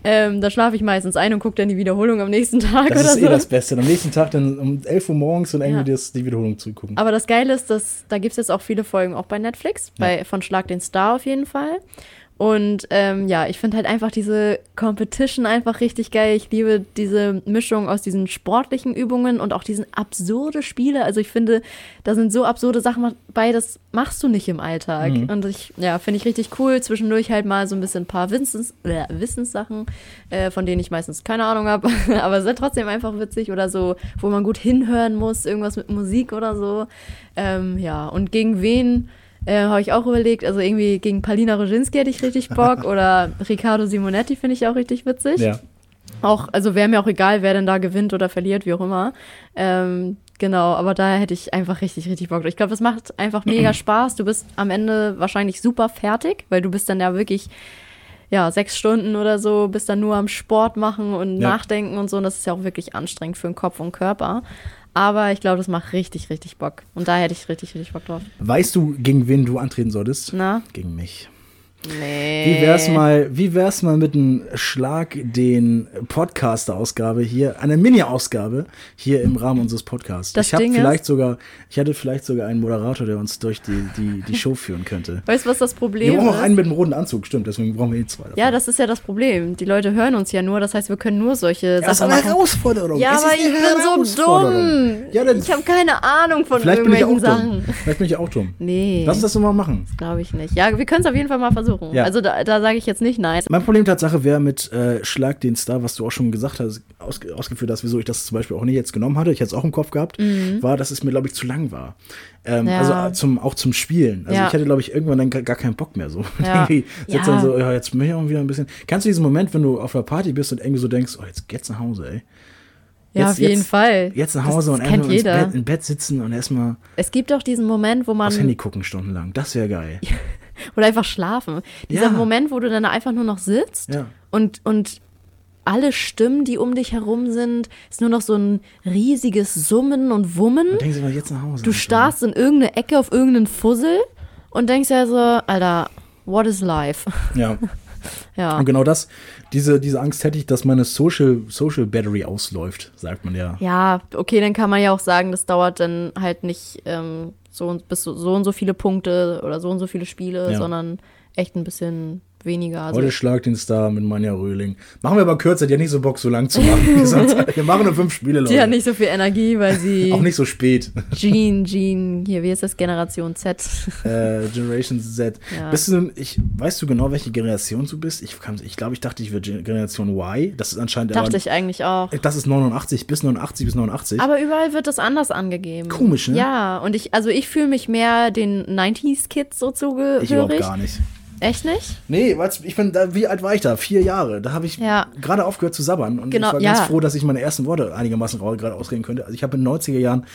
Ähm, da schlafe ich meistens ein und gucke dann die Wiederholung am nächsten Tag Das oder ist so. eh das Beste. Am nächsten Tag dann um 11 Uhr morgens und irgendwie Ja. das, die Wiederholung zugucken. Aber das Geile ist, dass da gibt es jetzt auch viele Folgen auch bei Netflix, bei von Schlag den Star auf jeden Fall. Und ähm, ja, ich finde halt einfach diese Competition einfach richtig geil. Ich liebe diese Mischung aus diesen sportlichen Übungen und auch diesen absurde Spiele. Also ich finde, da sind so absurde Sachen bei, das machst du nicht im Alltag. Und ich, ja, finde ich richtig cool. Zwischendurch halt mal so ein bisschen ein paar Wissens, äh, Wissenssachen, äh, von denen ich meistens keine Ahnung habe. Aber ist trotzdem einfach witzig oder so, wo man gut hinhören muss, irgendwas mit Musik oder so. Ähm, ja, und gegen wen äh, habe ich auch überlegt. Also irgendwie gegen Palina Roginski hätte ich richtig Bock oder Riccardo Simonetti finde ich auch richtig witzig. Ja. Auch, also wäre mir auch egal, wer denn da gewinnt oder verliert, wie auch immer. Ähm, genau, aber da hätte ich einfach richtig, richtig Bock. Ich glaube, das macht einfach mega Spaß. Du bist am Ende wahrscheinlich super fertig, weil du bist dann ja wirklich ja, sechs Stunden oder so, bist dann nur am Sport machen und Ja. nachdenken und so. Und das ist ja auch wirklich anstrengend für den Kopf und Körper. Aber ich glaube, das macht richtig, richtig Bock. Und da hätte ich richtig, richtig Bock drauf. Weißt du, gegen wen du antreten solltest? Na? Gegen mich. Nee. Wie wär's mal, wie wär's mal mit einem Schlag den Podcaster-Ausgabe hier, eine Mini-Ausgabe hier im Rahmen unseres Podcasts. Das ich habe vielleicht ist- sogar, ich hatte vielleicht sogar einen Moderator, der uns durch die, die, die Show führen könnte. Weißt du, was das Wir Problem brauchen auch ist? einen mit einem roten Anzug, stimmt, deswegen brauchen wir eh zwei. davon. Ja, das ist ja das Problem. Die Leute hören uns ja nur, das heißt, wir können nur solche das ist Sachen eine machen. Herausforderung. Ja, Es aber ist ich bin so dumm. Ja, ich habe keine Ahnung von vielleicht bin ich auch irgendwelchen dumm. Sachen. Vielleicht bin ich auch dumm. Nee, Lass uns das mal machen. glaube ich nicht. Ja, wir können es auf jeden Fall mal versuchen. Ja. Also da, da sage ich jetzt nicht nein. Mein Problem Tatsache wäre mit äh, Schlag den Star, was du auch schon gesagt hast, aus, ausgeführt hast, wieso ich das zum Beispiel auch nicht jetzt genommen hatte, ich hätte es auch im Kopf gehabt, war, dass es mir, glaube ich, zu lang war. Ähm, Mhm. Ja. Also äh, zum, auch zum Spielen. Also Ja. ich hatte, glaube ich, irgendwann dann gar, gar keinen Bock mehr so. Ja. sitzt dann so, ja, jetzt möchte ich auch wieder ein bisschen. Kennst du diesen Moment, wenn du auf einer Party bist und irgendwie so denkst, oh, jetzt geht's nach Hause, ey. Ja, auf jeden Fall. Jetzt nach Hause das, und das kennt einfach ins jeder. Bett, im Bett sitzen und erstmal Es gibt auch diesen Moment, wo man aufs Handy gucken stundenlang. Das wäre geil. oder einfach schlafen. Dieser Ja. Moment, wo du dann einfach nur noch sitzt Ja. und und alle Stimmen, die um dich herum sind, ist nur noch so ein riesiges Summen und Wummen. Und denken Sie mal jetzt nach Hause. Du starrst in irgendeine Ecke auf irgendeinen Fussel und denkst ja so, Alter, what is life? Ja. Ja. Und genau das, diese, diese Angst hätte ich, dass meine Social, Social Battery ausläuft, sagt man ja. Ja, okay, dann kann man ja auch sagen, das dauert dann halt nicht ähm, so und bis so, so und so viele Punkte oder so und so viele Spiele, Ja. sondern echt ein bisschen weniger. Also, Heute Schlag den Star mit Manja Röhling. Machen wir aber kürzer, die hat nicht so Bock, so lang zu machen. Wir machen nur fünf Spiele, Leute. die hat nicht so viel Energie, weil sie Auch nicht so spät. Jean, Jean, hier, wie ist das, Generation Z? äh, Generation Z. Ja. Bist du, ich, weißt du genau, welche Generation du bist? Ich glaube, ich, glaub, ich dachte, ich wäre Gen- Generation Y. Das ist anscheinend Dachte aber, ich eigentlich auch. Das ist 89 bis 89 bis 89. Aber überall wird das anders angegeben. Komisch, ne? Ja, und ich, also ich fühle mich mehr den 90s-Kids so zugehörig. ich überhaupt gar nicht. Echt nicht? Nee, ich bin da, wie alt war ich da? Vier Jahre. Da habe ich Ja. gerade aufgehört zu sabbern und Genau, ich war ganz ja. froh, dass ich meine ersten Worte einigermaßen gerade ausreden könnte. Also ich habe in den 90er Jahren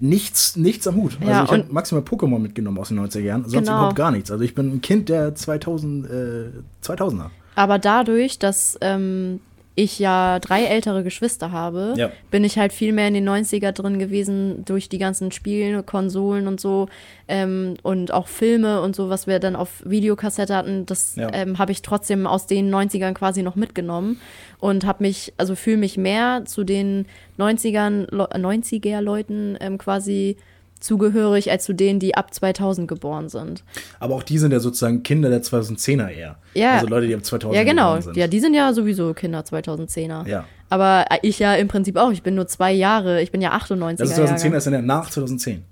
nichts, nichts am Hut. Also Ja, ich habe maximal Pokémon mitgenommen aus den 90er Jahren, sonst Genau. überhaupt gar nichts. Also ich bin ein Kind der 2000, äh, 2000er. Aber dadurch, dass ähm, ich ja drei ältere Geschwister habe, Ja. bin ich halt viel mehr in den 90er drin gewesen durch die ganzen Spiele, Konsolen und so ähm, und auch Filme und so, was wir dann auf Videokassette hatten, das Ja. ähm, habe ich trotzdem aus den 90ern quasi noch mitgenommen und habe mich, also fühle mich mehr zu den 90ern, Le- 90er Leuten ähm, quasi zugehörig als zu denen, die ab 2000 geboren sind. Aber auch die sind ja sozusagen Kinder der 2010er eher. Ja. Also Leute, die ab 2000 Ja, genau. geboren sind. Ja, die sind ja sowieso Kinder 2010er. Ja. Aber ich ja im Prinzip auch. Ich bin nur zwei Jahre. Ich bin ja 98er. Das ist 2010, Jahrgang. das ist ja nach 2010.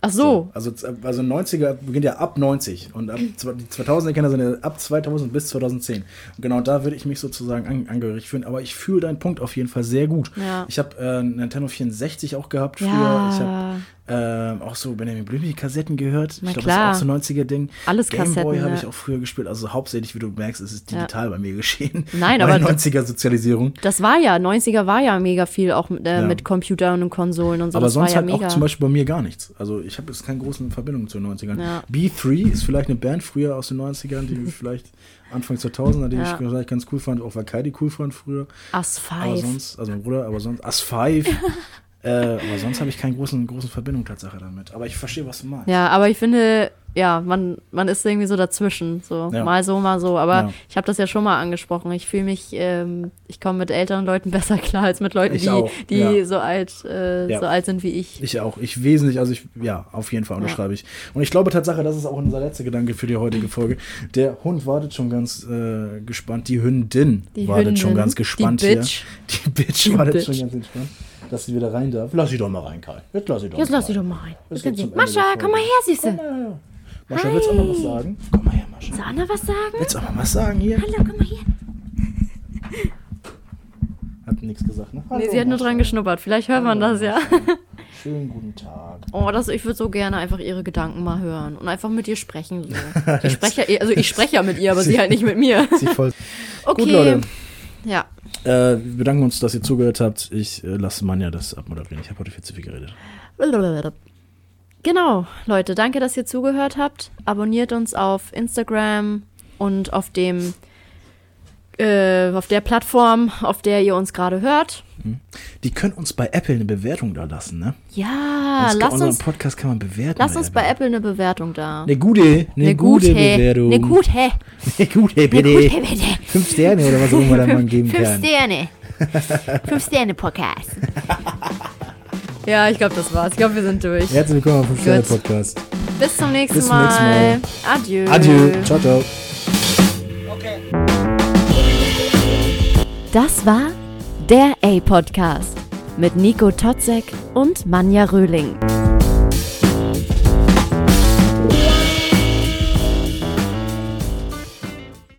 Ach so. Also, also 90er beginnt ja ab 90 und ab die 2000er Kinder sind ja ab 2000 bis 2010. Und genau da würde ich mich sozusagen an, angehörig fühlen. Aber ich fühle deinen Punkt auf jeden Fall sehr gut. Ja. Ich habe äh, Nintendo 64 auch gehabt früher. Ja. Ich habe äh, auch so Benjamin Blümchen Kassetten gehört. Na ich glaube, das ist auch so ein 90er Ding. Alles Gameboy Kassetten, habe ja. ich auch früher gespielt. Also hauptsächlich, wie du merkst, ist es digital bei mir geschehen. Nein, Meine aber- 90er Sozialisierung. Das war ja, 90er war ja mega viel auch mit, äh, Ja. mit Computern und Konsolen und so. Aber das sonst war ja halt mega. auch zum Beispiel bei mir gar nichts. Also ich habe jetzt keine großen Verbindungen zu den 90ern. Ja. B3 ist vielleicht eine Band früher aus den 90ern, die vielleicht Anfang 2000er, die Ja. ich vielleicht ganz cool fand, auch weil Kai die cool fand früher. As Aber Five. sonst, also mein Bruder, aber sonst, As 5. äh, aber sonst habe ich keine großen, großen Verbindung Tatsache damit. Aber ich verstehe, was du meinst. Ja, aber ich finde, ja, man, man ist irgendwie so dazwischen. So Ja. mal so, mal so. Aber Ja. ich habe das ja schon mal angesprochen. Ich fühle mich, ähm, ich komme mit älteren Leuten besser klar als mit Leuten, Ich die, auch, die ja. so alt, äh, so alt sind wie ich. Ich auch. Ich wesentlich, also ich, ja, auf jeden Fall unterschreibe ich. Und ich glaube Tatsache, das ist auch unser letzter Gedanke für die heutige Folge. Der Hund wartet schon ganz äh, gespannt. Die Hündin Die wartet schon Hündin, ganz gespannt die Bitch. hier. Die Bitch Die wartet Bitch. schon ganz entspannt, dass sie wieder rein darf. Lass sie doch mal rein, Kai. Jetzt lass sie doch Jetzt mal lass sie rein. doch mal rein. Jetzt zum Ende Mascha, der komm mal her, Süße. Komm mal her. Mascha, willst du auch mal was sagen? Komm mal her, Mascha. Soll Anna was sagen? Willst du auch mal was sagen hier? Hallo, komm mal hier. Hat nichts gesagt, ne? Nee, Hallo, sie hat nur Mascha. dran geschnuppert. Vielleicht hört man Hallo, das ja. Mascha. Schönen guten Tag. Oh, das, ich würde so gerne einfach ihre Gedanken mal hören und einfach mit ihr sprechen. So. Ich spreche ja, eh- also ich spreche ja mit ihr, aber sie halt nicht mit mir. Sie voll. Okay. Gut, Leute. Ja. Äh, wir bedanken uns, dass ihr zugehört habt. Ich äh, lasse Manja das abmoderieren. Ich habe heute viel zu viel geredet. Genau, Leute, danke, dass ihr zugehört habt. Abonniert uns auf Instagram und auf dem äh, auf der Plattform, auf der ihr uns gerade hört. Die können uns bei Apple eine Bewertung da lassen, ne? Ja, Uns- lass unseren uns, Podcast kann man bewerten. lass uns bei Apple eine Bewertung da. Eine gute, eine, gute Bewertung. Eine gute, eine Eine gute, bitte. gute, bitte. Fünf Sterne oder was auch immer da man geben Fünf kann. Sterne. Fünf Sterne Podcast. ja, ich glaube, das war's. Ich glaube, wir sind durch. Herzlich willkommen auf dem Sterne. Podcast. Bis zum nächsten Bis zum Mal. nächsten Mal. Adieu. Adieu. Ciao, ciao. Das war der A-Podcast mit Nico Totzek und Manja Röhling.